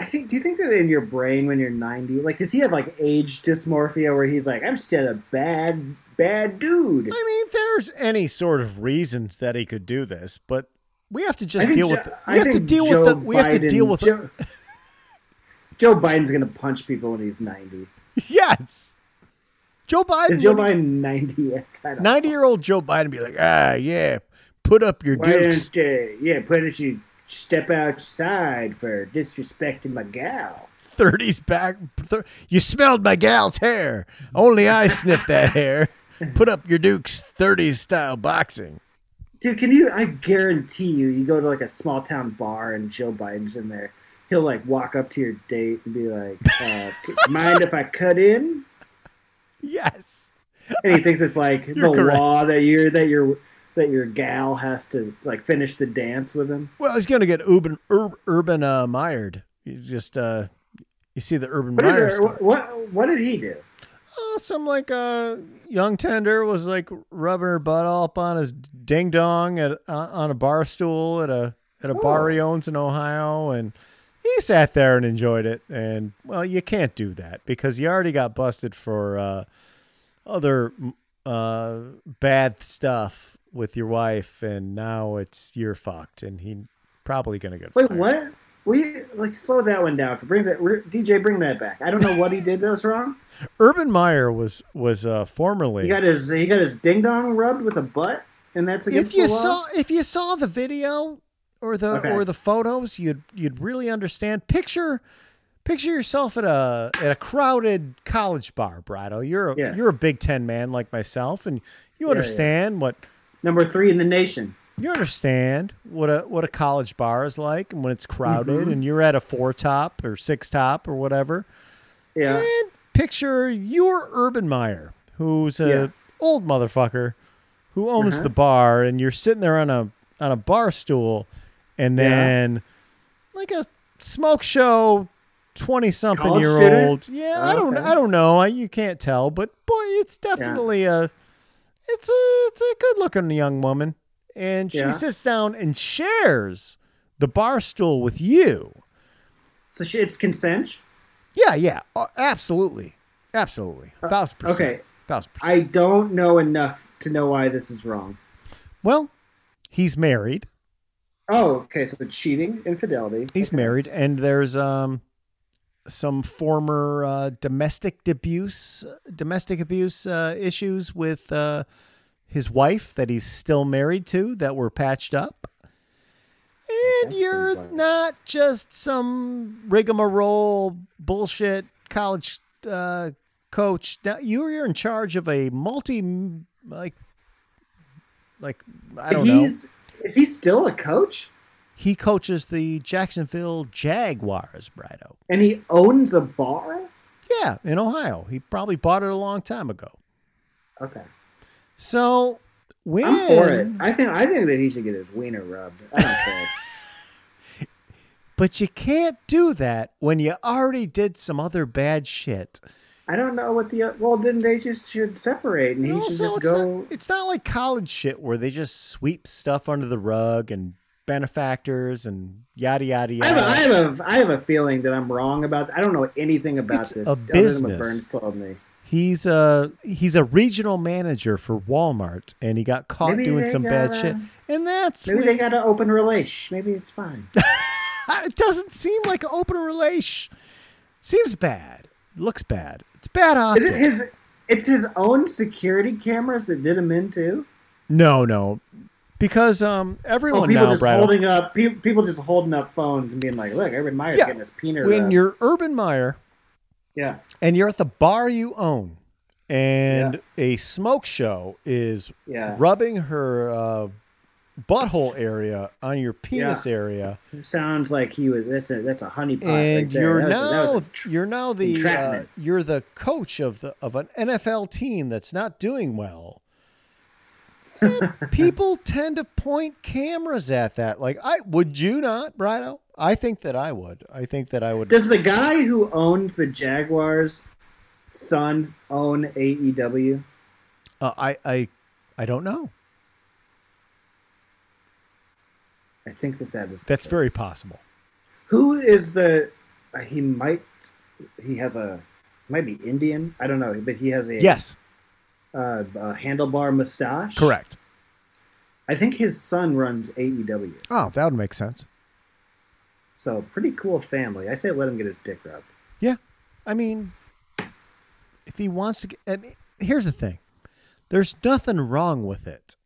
I think. Do you think that in your brain when you're 90, like, does he have like age dysmorphia where he's like, I'm still a bad, bad dude? I mean, there's any sort of reasons that he could do this, but we have to just deal Jo- with. The, I we have to deal Joe with the. We have to deal with. Joe, <laughs> Joe Biden's gonna punch people when he's 90. Yes, Joe Biden. Is Joe Biden 90 yet? I don't know. Ninety-year-old Joe Biden be like, ah, yeah, put up your Why dukes. yeah, put don't you step outside for disrespecting my gal? 30s back. Thir- you smelled my gal's hair. Only I sniffed that <laughs> hair. Put up your dukes. 30s style boxing. Dude, can you? I guarantee you, you go to like a small town bar and Joe Biden's in there. He'll like walk up to your date and be like, uh, "Mind if I cut in?" <laughs> Yes. And he thinks it's like the You're correct. law that you're that your that your gal has to like finish the dance with him. Well, he's gonna get Urban Ur, Urban uh, mired. He's just uh, you see the Urban What did, Meyer story. what, what what did he do? Oh, some like uh, young tender was like rubbing her butt all up on his ding dong at uh, on a bar stool at a at a bar Oh. he owns in Ohio, and he sat there and enjoyed it. And well, you can't do that because you already got busted for uh, other uh, bad stuff with your wife, and now it's you're fucked, and he probably gonna get Wait, fired. what? We like slow that one down. For bring that DJ, bring that back. I don't know what he did that was wrong. <laughs> Urban Meyer was was uh, formerly He got his he got his ding dong rubbed with a butt, and that's against if you saw if you saw the video or the Okay. or the photos you'd you'd really understand picture picture yourself at a at a crowded college bar Brado you're a, Yeah. you're a Big 10 man like myself and you yeah. understand what Number three in the nation. you understand what a what a college bar is like and when it's crowded Mhm. and you're at a four top or six top or whatever Yeah. and picture your Urban Meyer, who's a Yeah. old motherfucker who owns Uh-huh. the bar, and you're sitting there on a on a bar stool, and Yeah. then like a smoke show, twenty something year student? old. Yeah, I don't Okay. I don't know. I, you can't tell, but boy, it's definitely a it's a it's a good looking young woman, and she Yeah. sits down and shares the bar stool with you. So she, it's consent. Yeah, yeah, uh, absolutely, absolutely, a thousand percent. Uh, Okay. thousand percent. I don't know enough to know why this is wrong. Well, he's married. Oh, okay. So the cheating, infidelity. He's Okay. married, and there's um some former uh, domestic abuse, domestic abuse uh, issues with uh, his wife that he's still married to that were patched up. And you're not just some rigmarole bullshit college uh, coach. Now you're in charge of a multi like like I don't know. Is he still a coach? He coaches the Jacksonville Jaguars, Brido. And he owns a bar? Yeah, in Ohio. He probably bought it a long time ago. Okay. So when I'm for it. I think I think that he should get his wiener rubbed. I don't care. <laughs> But you can't do that when you already did some other bad shit. I don't know what the well. Then they just should separate, and he And should also, just it's, go. not, it's not like college shit where they just sweep stuff under the rug and benefactors and yada yada yada. I have, a, I have a I have a feeling that I'm wrong about. I don't know anything about It's this a other than what business. Burns told me. He's a he's a regional manager for Walmart, and he got caught Maybe doing some bad gotta- shit. And that's Maybe when- they got an open relation. Maybe it's fine. <laughs> it doesn't seem like an open relation. Seems bad. Looks bad. It's bad Is it his? It's his own security cameras that did him in too. No, no, because um Oh, everyone people now, just Brad, holding up. Pe- people just holding up phones and being like, "Look, Urban Meyer's Yeah, getting this peanut." when rub." you're Urban Meyer yeah, and you're at the bar you own, and a smoke show is yeah, rubbing her uh, butthole area on your penis area, It sounds like he was. That's a that's a honeypot. and right you're That was a- that was now a tr- you're now the uh, you're the coach of the of an NFL team that's not doing well. <laughs> People tend to point cameras at that. Like, I would you not, Brido? I think that I would. I think that I would. Does the guy who owns the Jaguars' son own AEW? Uh, I I I don't know. I think that that is. That's very possible. Who is the? uh, He might. He has a. Might be Indian. I don't know, but he has a Yes, uh, handlebar mustache. correct. I think his son runs AEW. Oh, that would make sense. So pretty cool family. I say let him get his dick rubbed. Yeah, I mean, if he wants to get, and here's the thing there's nothing wrong with it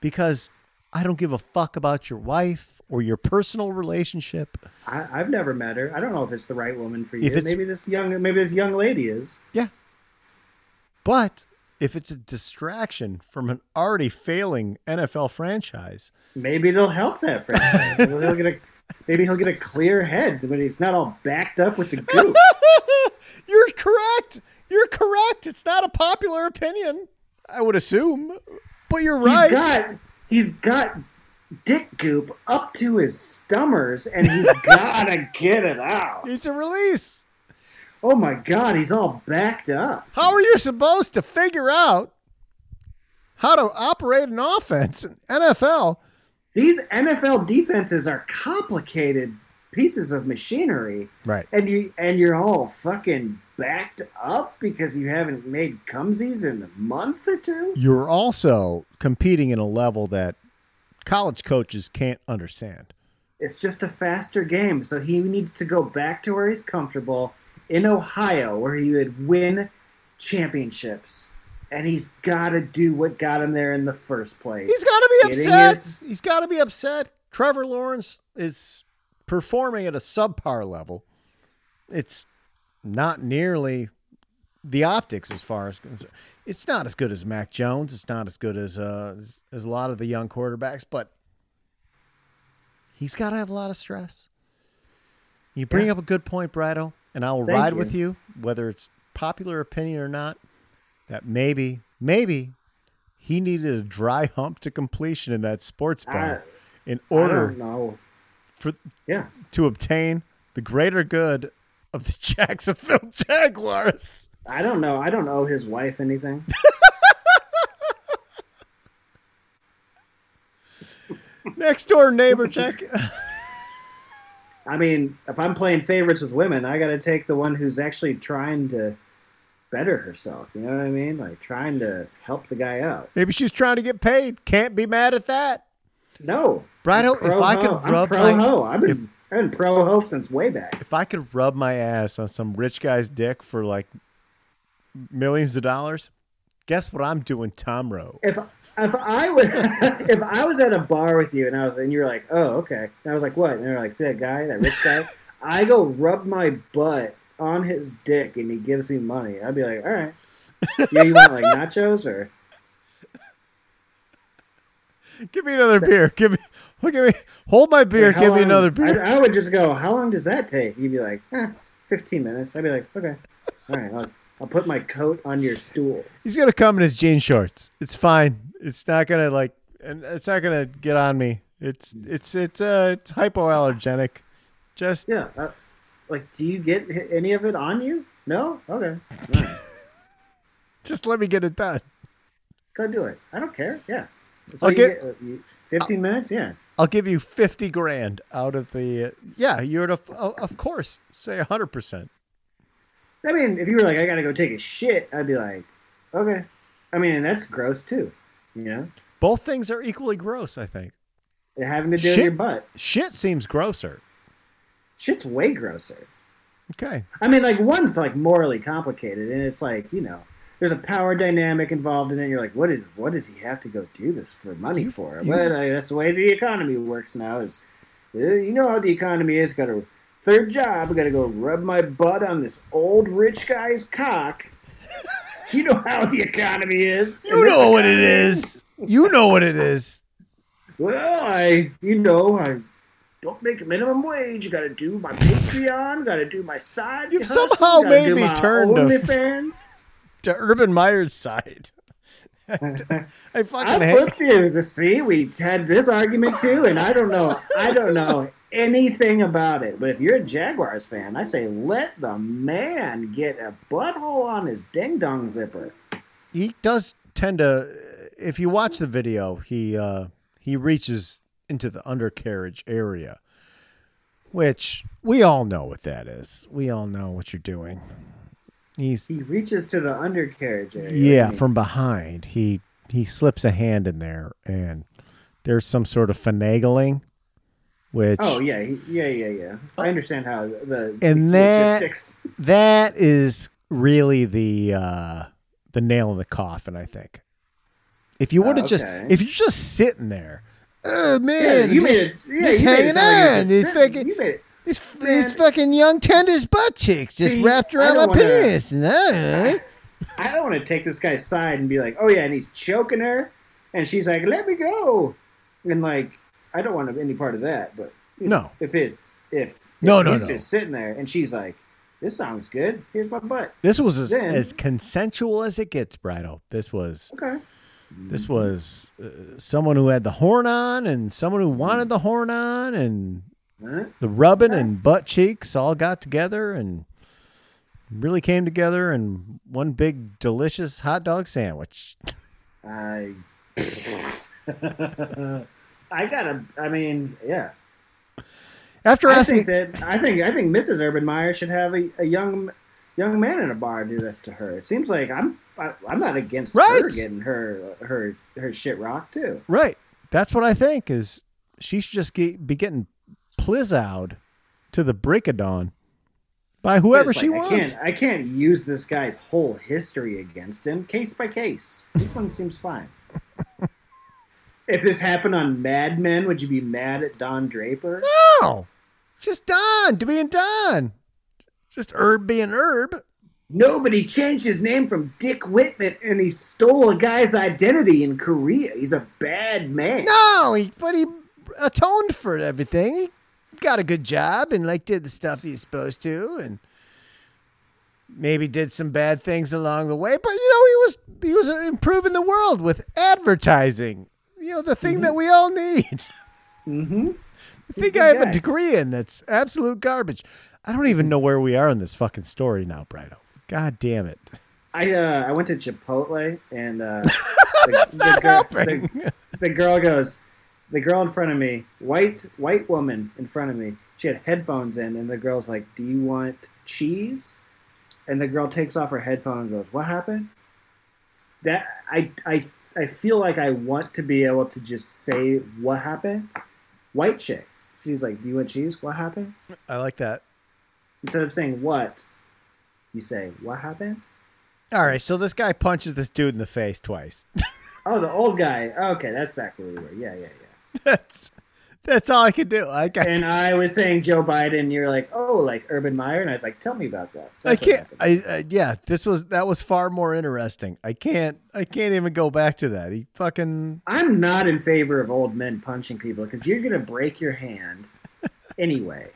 because I don't give a fuck about your wife or your personal relationship. I, I've never met her. I don't know if it's the right woman for you. Maybe this young, maybe this young lady is. But if it's a distraction from an already failing NFL franchise, Maybe it'll help that franchise. maybe, he'll get a, <laughs> maybe he'll get a clear head when he's not all backed up with the goop. <laughs> you're correct. You're correct. It's not a popular opinion, I would assume. But you're right. He's got he's got dick goop up to his stummers, and he's <laughs> gotta get it out. It's a release. Oh my god, he's all backed up. How are you supposed to figure out how to operate an offense in NFL? These NFL defenses are complicated pieces of machinery, Right. and you and you're all fucking backed up because you haven't made cumsies in a month or two. You're also competing in a level that college coaches can't understand. It's just a faster game, so he needs to go back to where he's comfortable in Ohio, where he would win championships, and he's got to do what got him there in the first place. He's got to be Getting upset. his- He's got to be upset. Trevor Lawrence is performing at a subpar level. It's not nearly the optics as far as. It's not as good as Mac Jones. It's not as good as uh, as, as a lot of the young quarterbacks, but he's got to have a lot of stress. You bring Yeah. up a good point, Brado, and I will Thank ride you. with you, whether it's popular opinion or not. That maybe, maybe he needed a dry <laughs> hump to completion in that sports I, bar in order for Yeah, to obtain the greater good of the <laughs> Jacksonville Jaguars. I don't know. I don't owe his wife anything. <laughs> Next door neighbor check. I mean, if I'm playing favorites with women, I got to take the one who's actually trying to better herself. You know what I mean? Like trying to help the guy out. Maybe she's trying to get paid. Can't be mad at that. No, I'm if I could. I'm rub pro my ho. I've been if- I've been pro ho since way back. if I could rub my ass on some rich guy's dick for like millions of dollars, guess what I'm doing, Tom Rowe? If if I was <laughs> if I was at a bar with you and I was and you were like, oh okay, and I was like, what? And you're like, see that guy, that rich guy. <laughs> I go rub my butt on his dick and he gives me money. I'd be like, all right. Yeah, you want like nachos or Give me another beer. Give me, well, <laughs> give me, hold my beer. Give me another beer. I, I would just go. How long does that take? You'd be like, eh, fifteen minutes. I'd be like, okay, all right. I'll put my coat on your stool. He's gonna come in his jean shorts. It's fine. It's not gonna like, and it's not gonna get on me. It's it's it's uh it's hypoallergenic. Just Yeah. Uh, like, do you get any of it on you? No. Okay. Right. <laughs> just let me get it done. Go do it. I don't care. Yeah. I'll get- get. Uh, you- Fifteen minutes. Yeah. I'll give you fifty grand out of the. Uh, yeah, you're of of course say hundred percent. I mean, if you were like, I gotta go take a shit, I'd be like, okay. I mean, and that's gross too. You know, Both things are equally gross. I think having to do with Shit. your butt. shit seems grosser. Shit's way grosser. Okay. I mean, like one's like morally complicated, and it's like you know, there's a power dynamic involved in it. You're like, what is what does he have to go do this for money for? you- but uh, that's the way the economy works now. Is uh, you know how the economy is? Got a third job. I Got to go rub my butt on this old rich guy's cock. you know how the economy is. <laughs> You know what it is. You know what it is. Well, I, you know, I don't make minimum wage. You got to do my Patreon. Got to do my side. Hustle, somehow gotta made me turn to- <laughs> To Urban Meyer's side. <laughs> I fucking I hate. flipped you to see we had this argument too, and I don't know, I don't know anything about it. But if you're a Jaguars fan, I say let the man get a butthole on his ding dong zipper. he does tend to if you watch the video he uh he reaches into the undercarriage area which we all know what that is we all know what you're doing he's He reaches to the undercarriage area. yeah from behind he he slips a hand in there and there's some sort of finagling which Oh yeah, yeah, yeah, yeah. I understand how the And the that- logistics. that is really the uh the nail in the coffin i think if you would have just okay. if you're just sitting there oh Yeah, man you made it. Yeah, just you made hanging it sound like on. you It's were just fucking- You made it. These, Man. these fucking young tenders butt cheeks just See, wrapped around my wanna- penis. <laughs> I don't want to take this guy's side and be like, oh yeah, and he's choking her, and she's like, let me go, and like, I don't want any part of that. But if, No. if it's if No, if no, he's no. just sitting there and she's like, this song's good. Here's my butt. this was as, Then- as consensual as it gets, Brido. This was Okay. this was uh, someone who had the horn on and someone who wanted the horn on and Huh? the rubbing and butt cheeks all got together and really came together in one big delicious hot dog sandwich. I. <laughs> <laughs> I gotta. I mean, yeah. After I asking, think that I think I think Mrs. Urban Meyer should have a, a young young man in a bar do this to her. It seems like I'm I, I'm not against her Right. getting her her her shit rocked too. right, that's what I think is she should just get, be getting plizzowed to the break of dawn by whoever she like, I wants. can't I can't use this guy's whole history against him, case by case. This one seems fine. If this happened on Mad Men, would you be mad at Don Draper? No, just Don to being Don, just Herb being Herb. Nobody changed his name from Dick Whitman, and he stole a guy's identity in Korea. He's a bad man. No, he but he atoned for everything. He got a good job and like did the stuff he's supposed to, and maybe did some bad things along the way. But you know, he was he was improving the world with advertising. You know, the thing that we all need. Mm-hmm. The thing I have guy. a degree in that's absolute garbage. I don't even know where we are in this fucking story now, Brido. God damn it. I uh, I went to Chipotle and uh, <laughs> the, That's the not girl- helping. The, the girl goes, the girl in front of me, white white woman in front of me. She had headphones in, and the girl's like, "Do you want cheese?" And the girl takes off her headphone and goes, "What happened?" That I I I feel like I want to be able to just say what happened. White chick. She's like, "Do you want cheese?" What happened? I like that. Instead of saying what, you say, "What happened?" All right, so this guy punches this dude in the face twice. <laughs> Oh, the old guy. Okay, that's back where we were. Yeah, yeah, yeah. that's That's all I could do. I got, and I was saying Joe Biden. You're like, oh, like Urban Meyer, and I was like, tell me about that. I That's what can't. I uh, yeah. This was that was far more interesting. I can't. I can't even go back to that. He fucking. I'm not in favor of old men punching people because you're gonna break your hand anyway.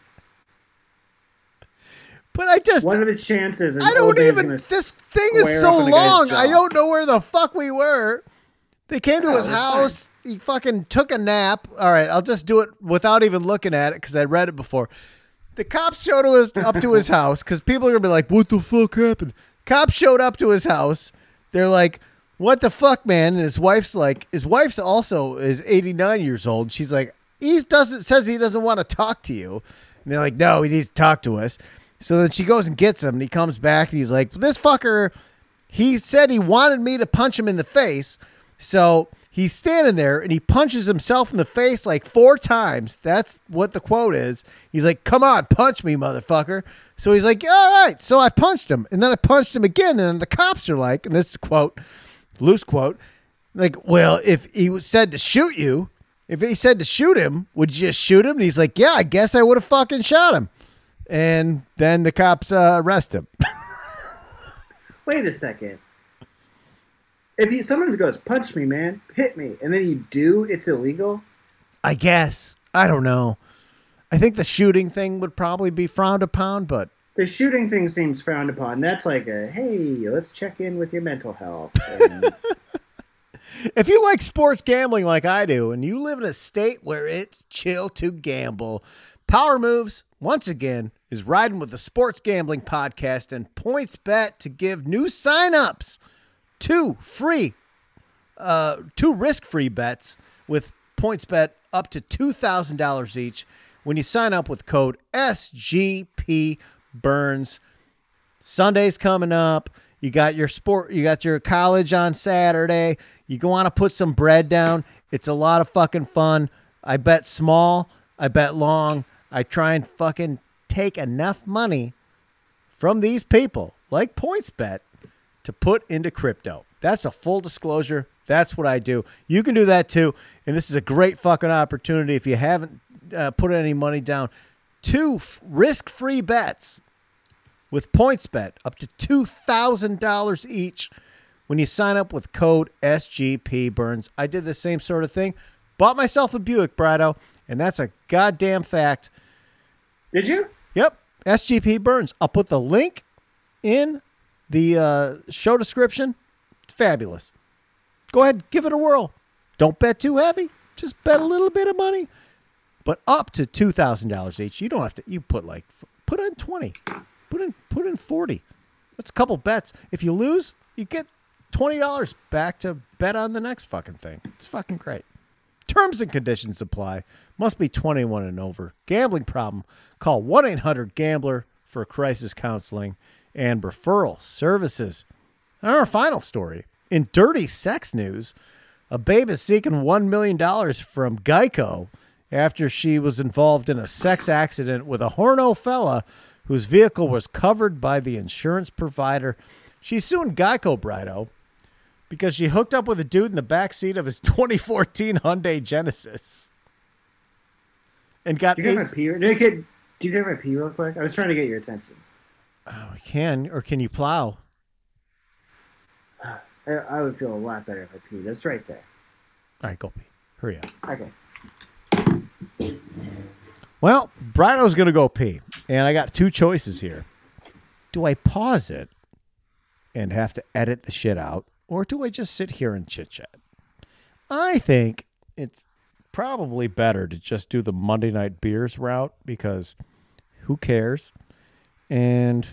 But I just. What are the chances? I don't even. This thing is so up in a guy's long. I don't know where the fuck we were. They came to Oh, his house. He fucking took a nap. All right, I'll just do it without even looking at it because I read it before. The cops showed his, up to his <laughs> house because people are gonna be like, "What the fuck happened?" Cops showed up to his house. They're like, "What the fuck, man?" And his wife's like, his wife's also is 89 years old. She's like, he doesn't says he doesn't want to talk to you. And they're like, "No, he needs to talk to us." So then she goes and gets him, and he comes back and he's like, "This fucker." He said he wanted me to punch him in the face. So he's standing there and he punches himself in the face like four times. That's what the quote is. He's like, Come on, punch me, motherfucker. So he's like, All right. So I punched him. And then I punched him again. And the cops are like, and this is quote, loose quote, like, Well, if he said to shoot you, if he said to shoot him, would you just shoot him? And he's like, Yeah, I guess I would have fucking shot him. And then the cops uh, arrest him. <laughs> Wait a second. If you someone goes punch me, man, hit me, and then you do, it's illegal. I guess. I don't know. I think the shooting thing would probably be frowned upon, but The shooting thing seems frowned upon. That's like a hey, let's check in with your mental health. <laughs> And if you like sports gambling like I do and you live in a state where it's chill to gamble, Power Moves, once again, is riding with the Sports Gambling Podcast and Points Bet to give new signups two free, uh, two risk free bets with Points Bet up to $2,000 each when you sign up with code SGP Burns. Sunday's coming up. You got your sport, you got your college on Saturday. You go on to put some bread down. It's a lot of fucking fun. I bet small, I bet long. I try and fucking take enough money from these people, like PointsBet, to put into crypto. That's a full disclosure. That's what I do. You can do that too. And this is a great fucking opportunity if you haven't uh, put any money down. Two f- risk free bets with PointsBet up to $2,000 each when you sign up with code SGP Burns. I did the same sort of thing. Bought myself a Buick, Brido, and that's a goddamn fact. did you? Yep, SGP Burns. I'll put the link in the uh, show description. Fabulous. Go ahead, give it a whirl. Don't bet too heavy. Just bet a little bit of money, but up to two thousand dollars each. You don't have to. You put like put in twenty, put in put in forty. That's a couple bets. If you lose, you get twenty dollars back to bet on the next fucking thing. It's fucking great. Terms and conditions apply. Must be 21 and over. Gambling problem? Call 1 800 Gambler for crisis counseling and referral services. And our final story in dirty sex news a babe is seeking $1 million from Geico after she was involved in a sex accident with a horno fella whose vehicle was covered by the insurance provider. She's suing Geico, Brido, because she hooked up with a dude in the back seat of his <laughs> 2014 Hyundai Genesis and got Do you get my pee? Do you get? Do you get my pee real quick? I was trying to get your attention. Oh, can or can you plow? Uh, I, I would feel a lot better if I pee. That's right there. All right, go pee. Hurry up. Okay. Well, Brido's gonna go pee, and I got two choices here. Do I pause it and have to edit the shit out, or do I just sit here and chit chat? I think it's probably better to just do the Monday night beers route because who cares? And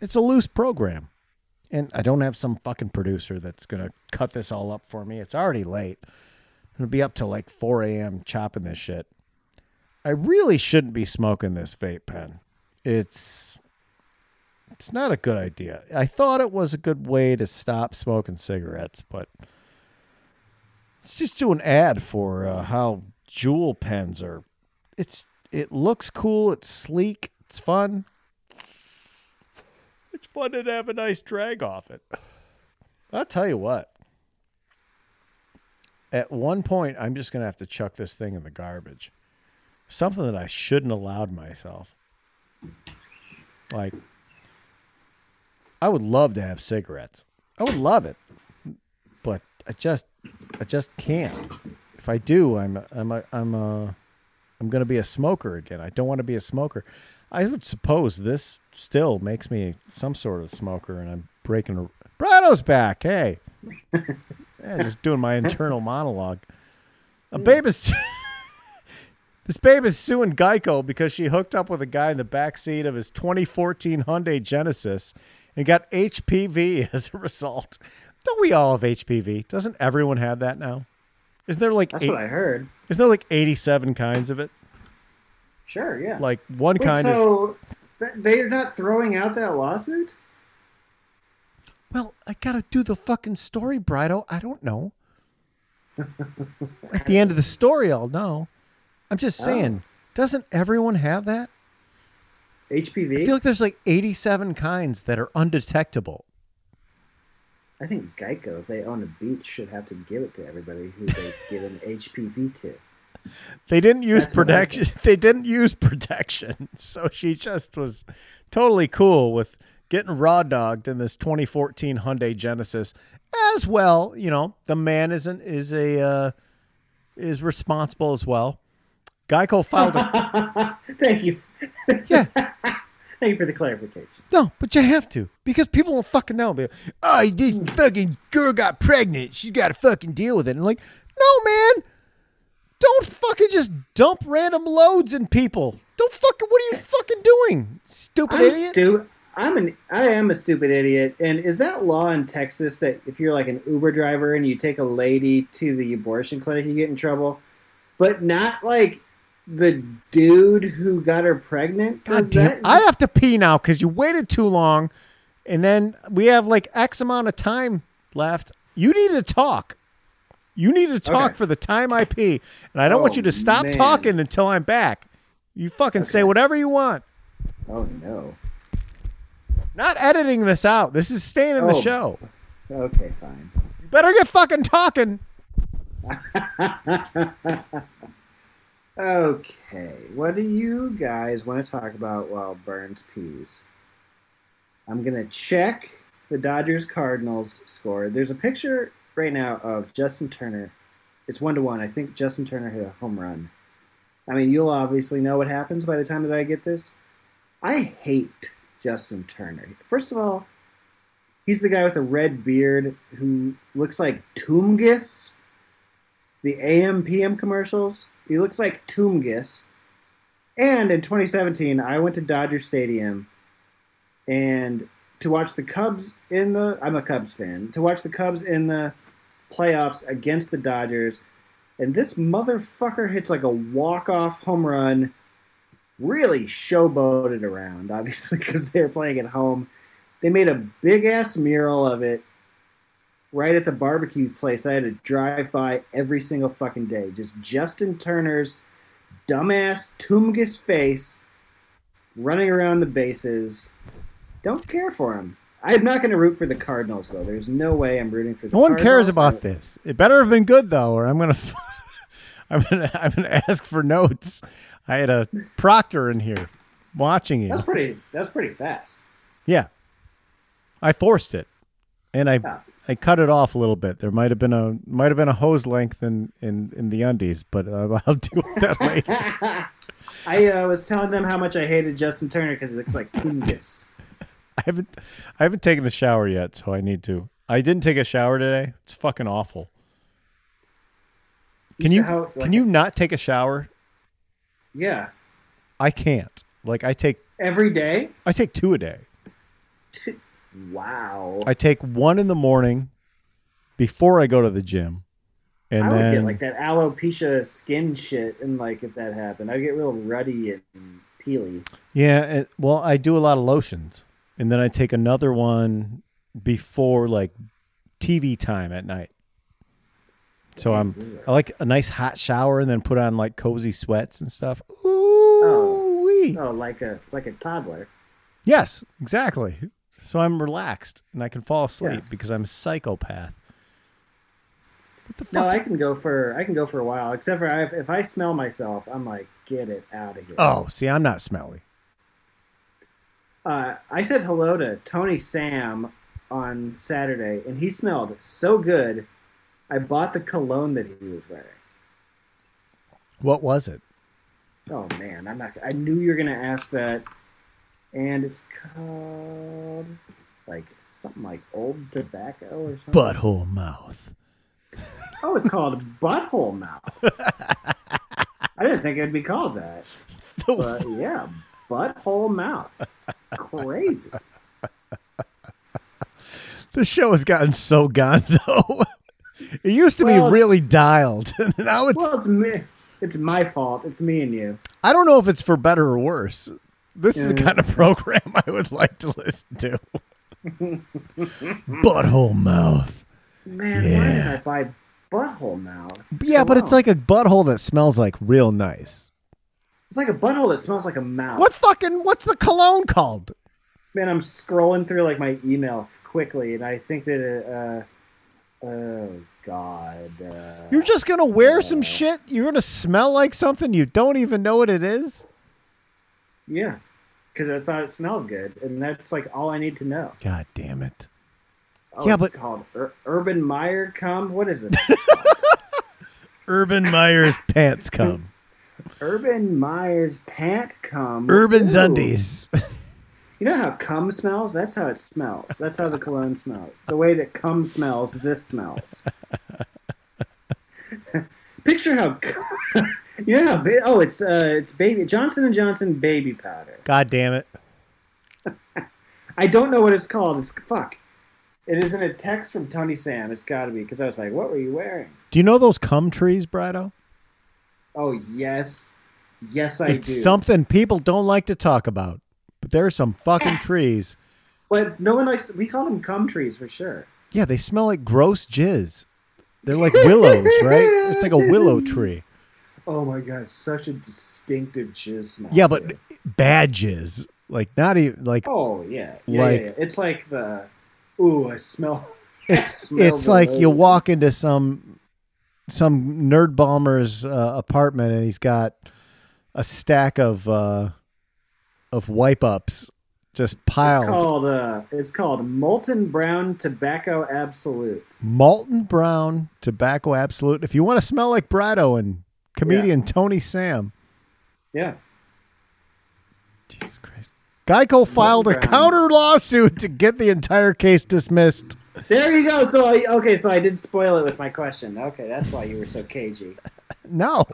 it's a loose program. And I don't have some fucking producer that's going to cut this all up for me. It's already late. I'm going to be up till like 4 a.m. chopping this shit. I really shouldn't be smoking this vape pen. It's it's not a good idea. I thought it was a good way to stop smoking cigarettes, but let's just do an ad for uh, how Juul pens are. It's it looks cool. It's sleek. It's fun. It's fun to have a nice drag off it. I'll tell you what. at one point, I'm just gonna have to chuck this thing in the garbage. Something that I shouldn't allowed myself. Like, I would love to have cigarettes. I would love it, but I just, I just can't. If I do, I'm, I'm, a, I'm, a, I'm gonna be a smoker again. I don't want to be a smoker. I would suppose this still makes me some sort of smoker, and I'm breaking. A, Brido's back. Hey, <laughs> yeah, just doing my internal monologue. A mm. babe is. <laughs> this babe is suing Geico because she hooked up with a guy in the back seat of his 2014 Hyundai Genesis and got HPV <laughs> as a result. Don't we all have HPV? Doesn't everyone have that now? Isn't there like That's eight, what I heard. isn't there like 87 kinds of it? Sure, yeah. Like one Wait, kind is so th- they're not throwing out that lawsuit? Well, I gotta do the fucking story, Brido. I don't know. <laughs> At the end of the story, I'll know. I'm just oh. saying, doesn't everyone have that? HPV? I feel like there's like 87 kinds that are undetectable. I think Geico, if they own a beach, should have to give it to everybody who they give an HPV to. They didn't use That's protection. <laughs> They didn't use protection, <laughs> so she just was totally cool with getting raw dogged in this 2014 Hyundai Genesis. As well, you know, the man isn't is a uh, is responsible as well. Geico <laughs> filed a Thank you. yeah. Thank you for the clarification. No, but you have to because people won't fucking know. Like, oh, this fucking girl got pregnant. She got to fucking deal with it. And like, no, man, don't fucking just dump random loads in people. Don't fucking. What are you fucking doing, stupid I'm idiot? stupid. I'm an I am a stupid idiot. And is that law in Texas that if you're like an Uber driver and you take a lady to the abortion clinic, you get in trouble? But not like the dude who got her pregnant. God damn! that- I have to pee now because you waited too long, and then we have like X amount of time left. You need to talk. You need to talk Okay. for the time I pee, and I don't want Oh, you to oh, stop man. talking until I'm back. You fucking say whatever you want. oh no. Not editing this out. This is staying in the Oh. show. Okay, fine. You better get fucking talking. <laughs> Okay, what do you guys want to talk about while Burns pees? I'm gonna check the Dodgers Cardinals score. There's a picture right now of Justin Turner. It's one to one. I think Justin Turner hit a home run. I mean, you'll obviously know what happens by the time that I get this. I hate Justin Turner. First of all, he's the guy with the red beard who looks like Toomgis the AM PM commercials. He looks like Toomgis. And in 2017, I went to Dodger Stadium and to watch the Cubs in the I'm a Cubs fan. To watch the Cubs in the playoffs against the Dodgers. And this motherfucker hits like a walk-off home run. Really showboated around, obviously, <laughs> because they were playing at home. They made a big ass mural of it right at the barbecue place that I had to drive by every single fucking day. Just Justin Turner's dumbass Tumgus face running around the bases. Don't care for him. I'm not going to root for the Cardinals though. There's no way I'm rooting for the No one cares Cardinals. about this. It better have been good though, or I'm gonna, <laughs> I'm gonna, I'm gonna ask for notes. I had a proctor in here watching you. That's pretty. That's pretty fast. Yeah, I forced it, and I, Yeah. I cut it off a little bit. There might have been a, might have been a hose length in in in the undies, but uh, <laughs> I'll deal with that later. <laughs> I uh, was telling them how much I hated Justin Turner because he looks like Toomgus. <laughs> I haven't, I haven't taken a shower yet, so I need to. I didn't take a shower today. It's fucking awful. Can said you how- can you not take a shower? Yeah, I can't. Like I take every day. I take two a day. T- Wow. I take one in the morning before I go to the gym, and I would then get like that alopecia skin shit, and like if that happened, I'd get real ruddy and peely. yeah. It, well, I do a lot of lotions, and then I take another one before like TV time at night. So I'm I like a nice hot shower and then put on like cozy sweats and stuff. Ooh wee. Oh, oh, like a like a toddler. Yes, exactly. So I'm relaxed and I can fall asleep Yeah. because I'm a psychopath. The fuck? No, I can go for I can go for a while. Except for I, if I smell myself, I'm like, get it out of here. oh, see, I'm not smelly. Uh, I said hello to Tony Sam on Saturday, and he smelled so good. I bought the cologne that he was wearing. What was it? Oh man, I'm not. I knew you were gonna ask that, and it's called like something like Old Tobacco or something. Butthole mouth. Oh, it's called Butthole Mouth. <laughs> I didn't think it'd be called that, but yeah, Butthole Mouth. Crazy. <laughs> this show has gotten so gonzo. <laughs> it used to Well, be really dialed. <laughs> now it's. Well, it's me. It's my fault. It's me and you. I don't know if it's for better or worse. This is the kind of program I would like to listen to. Butthole mouth. Man, why did I buy Butthole Mouth? Yeah, but it's like a butthole that smells like real nice. It's like a butthole that smells like a mouth. What fucking what's the cologne called? Man, I'm scrolling through like my email quickly, and I think that uh, oh god, uh, You're just gonna wear some shit. You're gonna smell like something you don't even know what it is. yeah, because I thought it smelled good, and that's like all I need to know. God damn it! Oh, Yeah, it's but- called Ur- Urban Meyer cum. What is it? <laughs> Urban Meyer's pants come. Urban Meyer's pant cum. Urban's Ooh. undies. You know how cum smells? That's how it smells. That's how the cologne smells. The way that cum smells, this smells. <laughs> Picture how <laughs> you know how ba- oh it's uh it's baby Johnson and Johnson baby powder. God damn it! <laughs> I don't know what it's called. It's fuck. It is in a text from Tony Sam. It's got to be because I was like, "What were you wearing?" Do you know those cum trees, Brido? Oh yes, yes I it's do. something people don't like to talk about, but there are some fucking <laughs> trees. but no one likes. We call them cum trees for sure. Yeah, they smell like gross jizz. They're like willows, right? It's like a willow tree. <laughs> Oh my god, such a distinctive jizz smell. Yeah, but too. bad jizz. Like not even like Oh yeah, yeah, Like- yeah, yeah. It's like the ooh, I smell. <laughs> it's smell it's like you walk into some some nerd bomber's uh, apartment and he's got a stack of uh of wipe ups just piled. It's called uh, it's called Molton Brown tobacco absolute. Molton Brown tobacco absolute if you want to smell like Brido and comedian Tony Sam Yeah, Jesus Christ Geico filed a brown. counter lawsuit to get the entire case dismissed there you go. So I, okay, so I did spoil it with my question. Okay, that's why you were so cagey. No.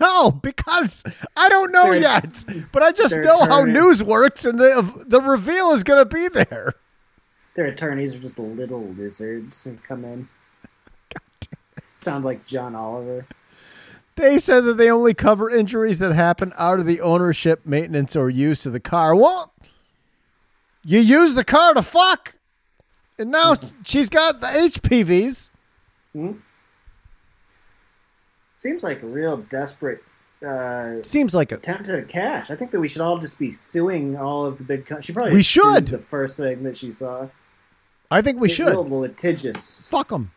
No, because I don't know yet. But I just know how news works, and the the reveal is going to be there. Their attorneys are just little lizards and come in. Sound like John Oliver. They said that they only cover injuries that happen out of the ownership, maintenance, or use of the car. Well, you use the car to fuck, and now she's got the HPVs. Hmm? Seems like a real desperate uh, Seems like a attempt to cash. I think that we should all just be suing all of the big. Co- she probably We should. The first thing that she saw. I think we Get should litigious. fuck them,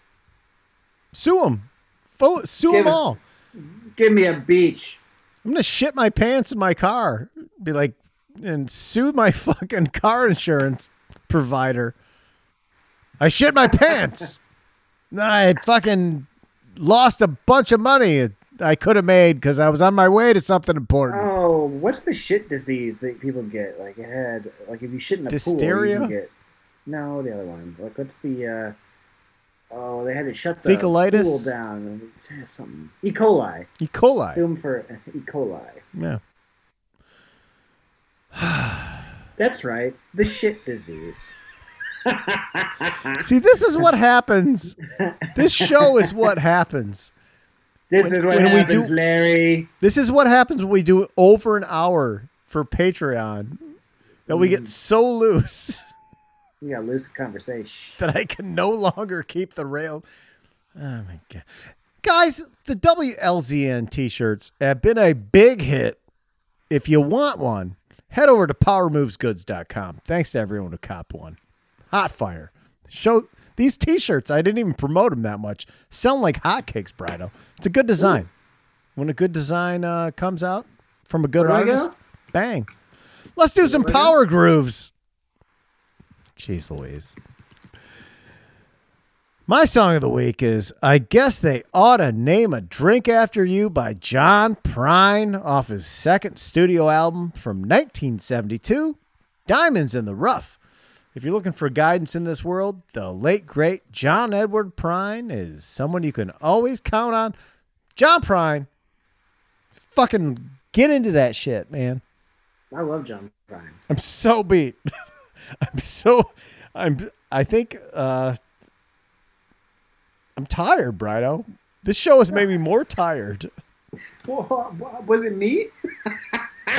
sue them, Fo- sue Give them us- all. Give me a beach. I'm gonna shit my pants in my car. Be like, and sue my <laughs> fucking car insurance provider. I shit my pants. <laughs> I fucking lost a bunch of money I could have made because I was on my way to something important. Oh, what's the shit disease that people get? Like it had like if you shit in a pool, you get no the other one. Like what's the uh oh they had to shut the Fecalitis? pool down. Something E. coli. E. coli. 'em for E. coli. Yeah. <sighs> That's right, the shit disease. See, this is what happens. This show is what happens. This When- is what happens, do- Larry. This is what happens when we do over an hour for Patreon. That we get hmm. so loose. We got loose conversation. that I can no longer keep the rail. Oh my god, guys! The WLZN T-shirts have been a big hit. If you want one, head over to PowerMovesGoods.com. Thanks to everyone who copped one. Hot fire. Show These T-shirts, I didn't even promote them that much. Selling like hotcakes, Brido. It's a good design. When a good design uh, comes out from a good artist, bang. Let's do some where do I go? power grooves. Jeez Louise. My song of the week is I Guess They Ought to Name a Drink After You by John Prine off his second studio album from 1972, Diamonds in the Rough. If you're looking for guidance in this world, the late great John Edward Prine is someone you can always count on. John Prine, fucking get into that shit, man. I love John Prine. I'm so beat. <laughs> I'm so I'm I think uh I'm tired, Brido. This show has made me more <laughs> tired. Well, was it me? <laughs>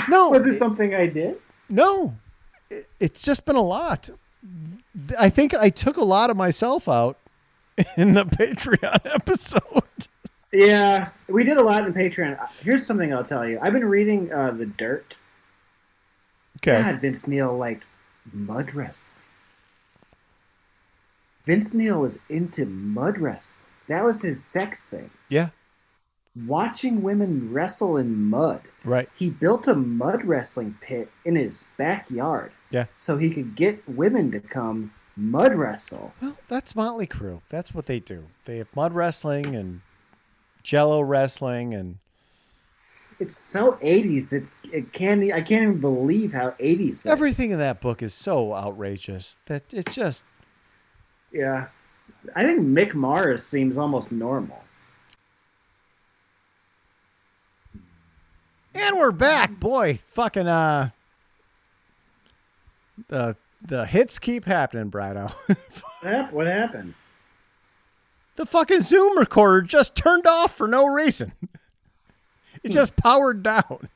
No, Was it it- something I did? no. It- It's just been a lot. I think I took a lot of myself out <laughs> in the Patreon episode. Yeah, we did a lot in Patreon. Uh, Here's something I'll tell you. I've been reading uh, The Dirt. Okay. God, Vince Neil liked mud wrestling. Vince Neil was into mud wrestling. That was his sex thing. Yeah, Watching women wrestle in mud. right. He built a mud wrestling pit in his backyard. Yeah. So he could get women to come mud wrestle. Well, that's Motley Crue. That's what they do. They have mud wrestling and jello wrestling and It's so 80s. It's it can't e, I can't even believe how 80s that everything in that book is so outrageous that it's just Yeah. I think Mick Mars seems almost normal. And we're back, boy. Fucking uh, the the hits keep happening, Brido. <laughs> What What happened? the fucking Zoom recorder just turned off for no reason. <laughs> It just powered down.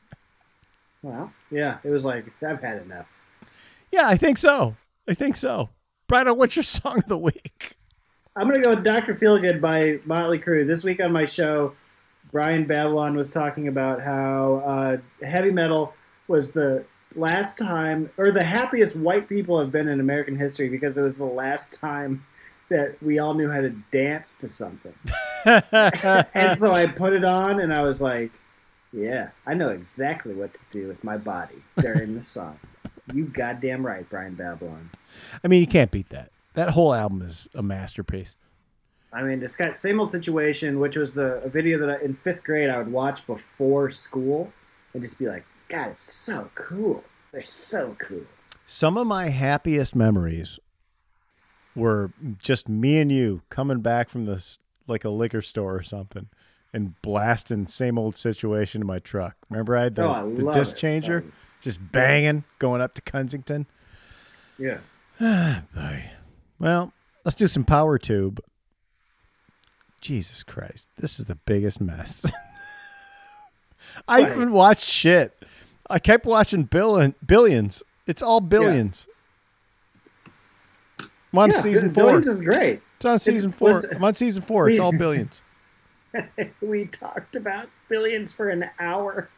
Well, yeah, it was like I've had enough. Yeah, I think so. I think so. Brido, what's your song of the week? I'm gonna go with Doctor Feelgood by Motley Crue. This week on my show, Brian Babylon was talking about how uh, heavy metal was the last time, or the happiest white people have been in American history because it was the last time that we all knew how to dance to something. <laughs> and so I put it on, and I was like, "Yeah, I know exactly what to do with my body during the song." You goddamn right, Brian Babylon. I mean, you can't beat that. That whole album is a masterpiece. I mean, it's got same old situation, which was the a video that I, in fifth grade I would watch before school and just be like, "God, it's so cool. They're so cool." Some of my happiest memories were just me and you coming back from this like a liquor store or something and blasting same old situation in my truck. Remember I had the, oh, I the disc it. changer Um, just banging going up to Kensington. yeah. <sighs> Boy. Well, let's do some power tube. Jesus Christ, this is the biggest mess. <laughs> I haven't watched shit. I kept watching Bill and Billions. It's all billions. I'm on yeah, season four. Billions is great. it's on season four. listen, I'm on season four. It's we- all billions. <laughs> we talked about billions for an hour.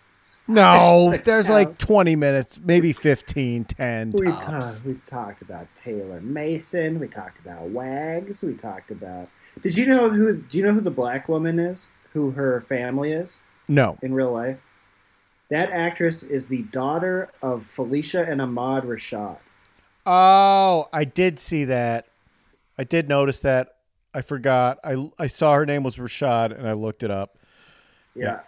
No, <laughs> there's like 20 minutes, maybe 15, 10 We talked. We talked about Taylor Mason. We talked about Wags. We talked about. Did you know who? Do you know who the black woman is? Who her family is? No. in real life. That actress is the daughter of Phylicia and Ahmad Rashad. Oh, I did see that. I did notice that. I forgot. I I saw her name was Rashad and I looked it up. Yeah.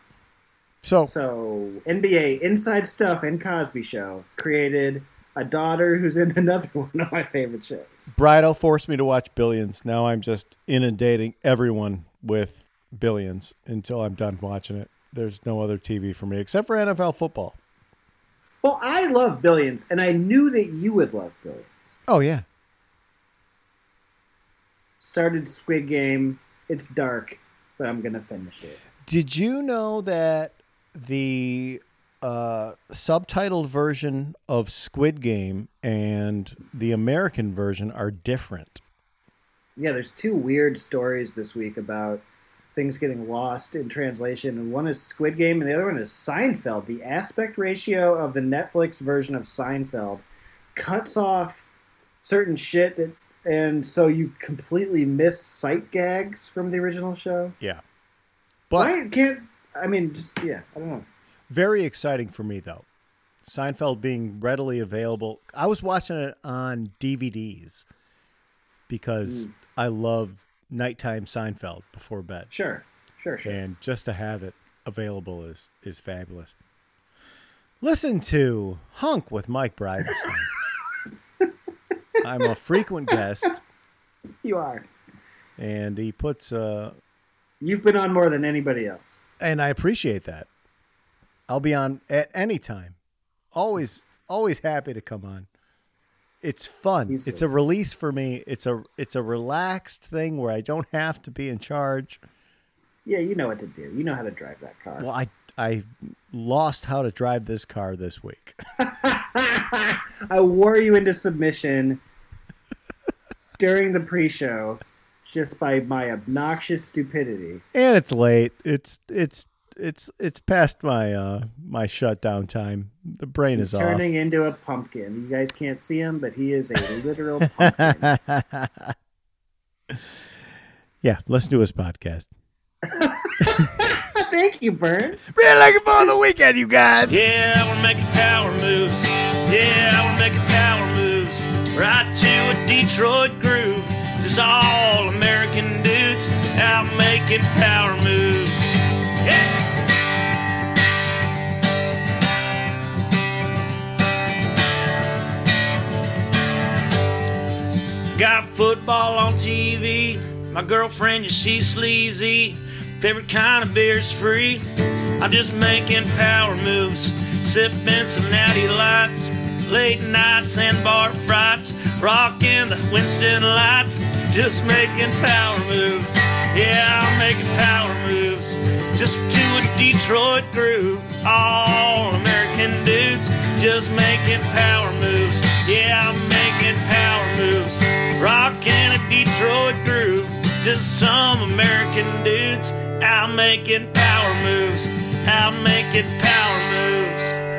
So So NBA Inside Stuff and Cosby Show created a daughter who's in another <laughs> one of my favorite shows. Brido forced me to watch Billions. Now I'm just inundating everyone with Billions until I'm done watching it. There's no other TV for me except for NFL football. Well, I love Billions, and I knew that you would love Billions. Oh yeah. Started Squid Game. It's dark, but I'm gonna finish it. Did you know that the uh, subtitled version of Squid Game and the American version are different? Yeah, there's two weird stories this week about things getting lost in translation, and one is Squid Game, and the other one is Seinfeld. The aspect ratio of the Netflix version of Seinfeld cuts off certain shit that and so you completely miss sight gags from the original show. Yeah. But Why can't I mean just yeah, I don't know. very exciting for me though. Seinfeld being readily available. I was watching it on DVDs because I love nighttime Seinfeld before bed. Sure. Sure, sure. and just to have it available is is fabulous. Listen to Hunk with Mike Bridenstine. <laughs> I'm a frequent guest, You are. and he puts uh, You've been on more than anybody else. And I appreciate that. I'll be on at any time. Always, always happy to come on. It's fun. It's a- a release for me. It's a it's a relaxed thing where I don't have to be in charge. Yeah, you know what to do. You know how to drive that car. Well, I I lost how to drive this car this week. <laughs> <laughs> I wore you into submission during the pre-show just by my obnoxious stupidity. and it's late. It's it's it's it's past my uh my shutdown time. The brain He's is turning into a pumpkin. You guys can't see him, but he is a literal pumpkin. <laughs> yeah, listen to his podcast. <laughs> Thank you, Burns. Really looking forward to the weekend, you guys. Yeah, we're making power moves. Yeah, we're making power moves. Right to a Detroit groove. Just all American dudes out making power moves. Yeah. Got football on TV. My girlfriend, yeah, she's sleazy. Favorite kind of beer's free. I'm just making power moves, sipping some natty lights, late nights and bar frights, rocking the Winston lights, just making power moves. Yeah, I'm making power moves, just to a Detroit groove. All American dudes, just making power moves. Yeah, I'm making power moves, rocking a Detroit groove. Just some American dudes out making power moves, out making power moves.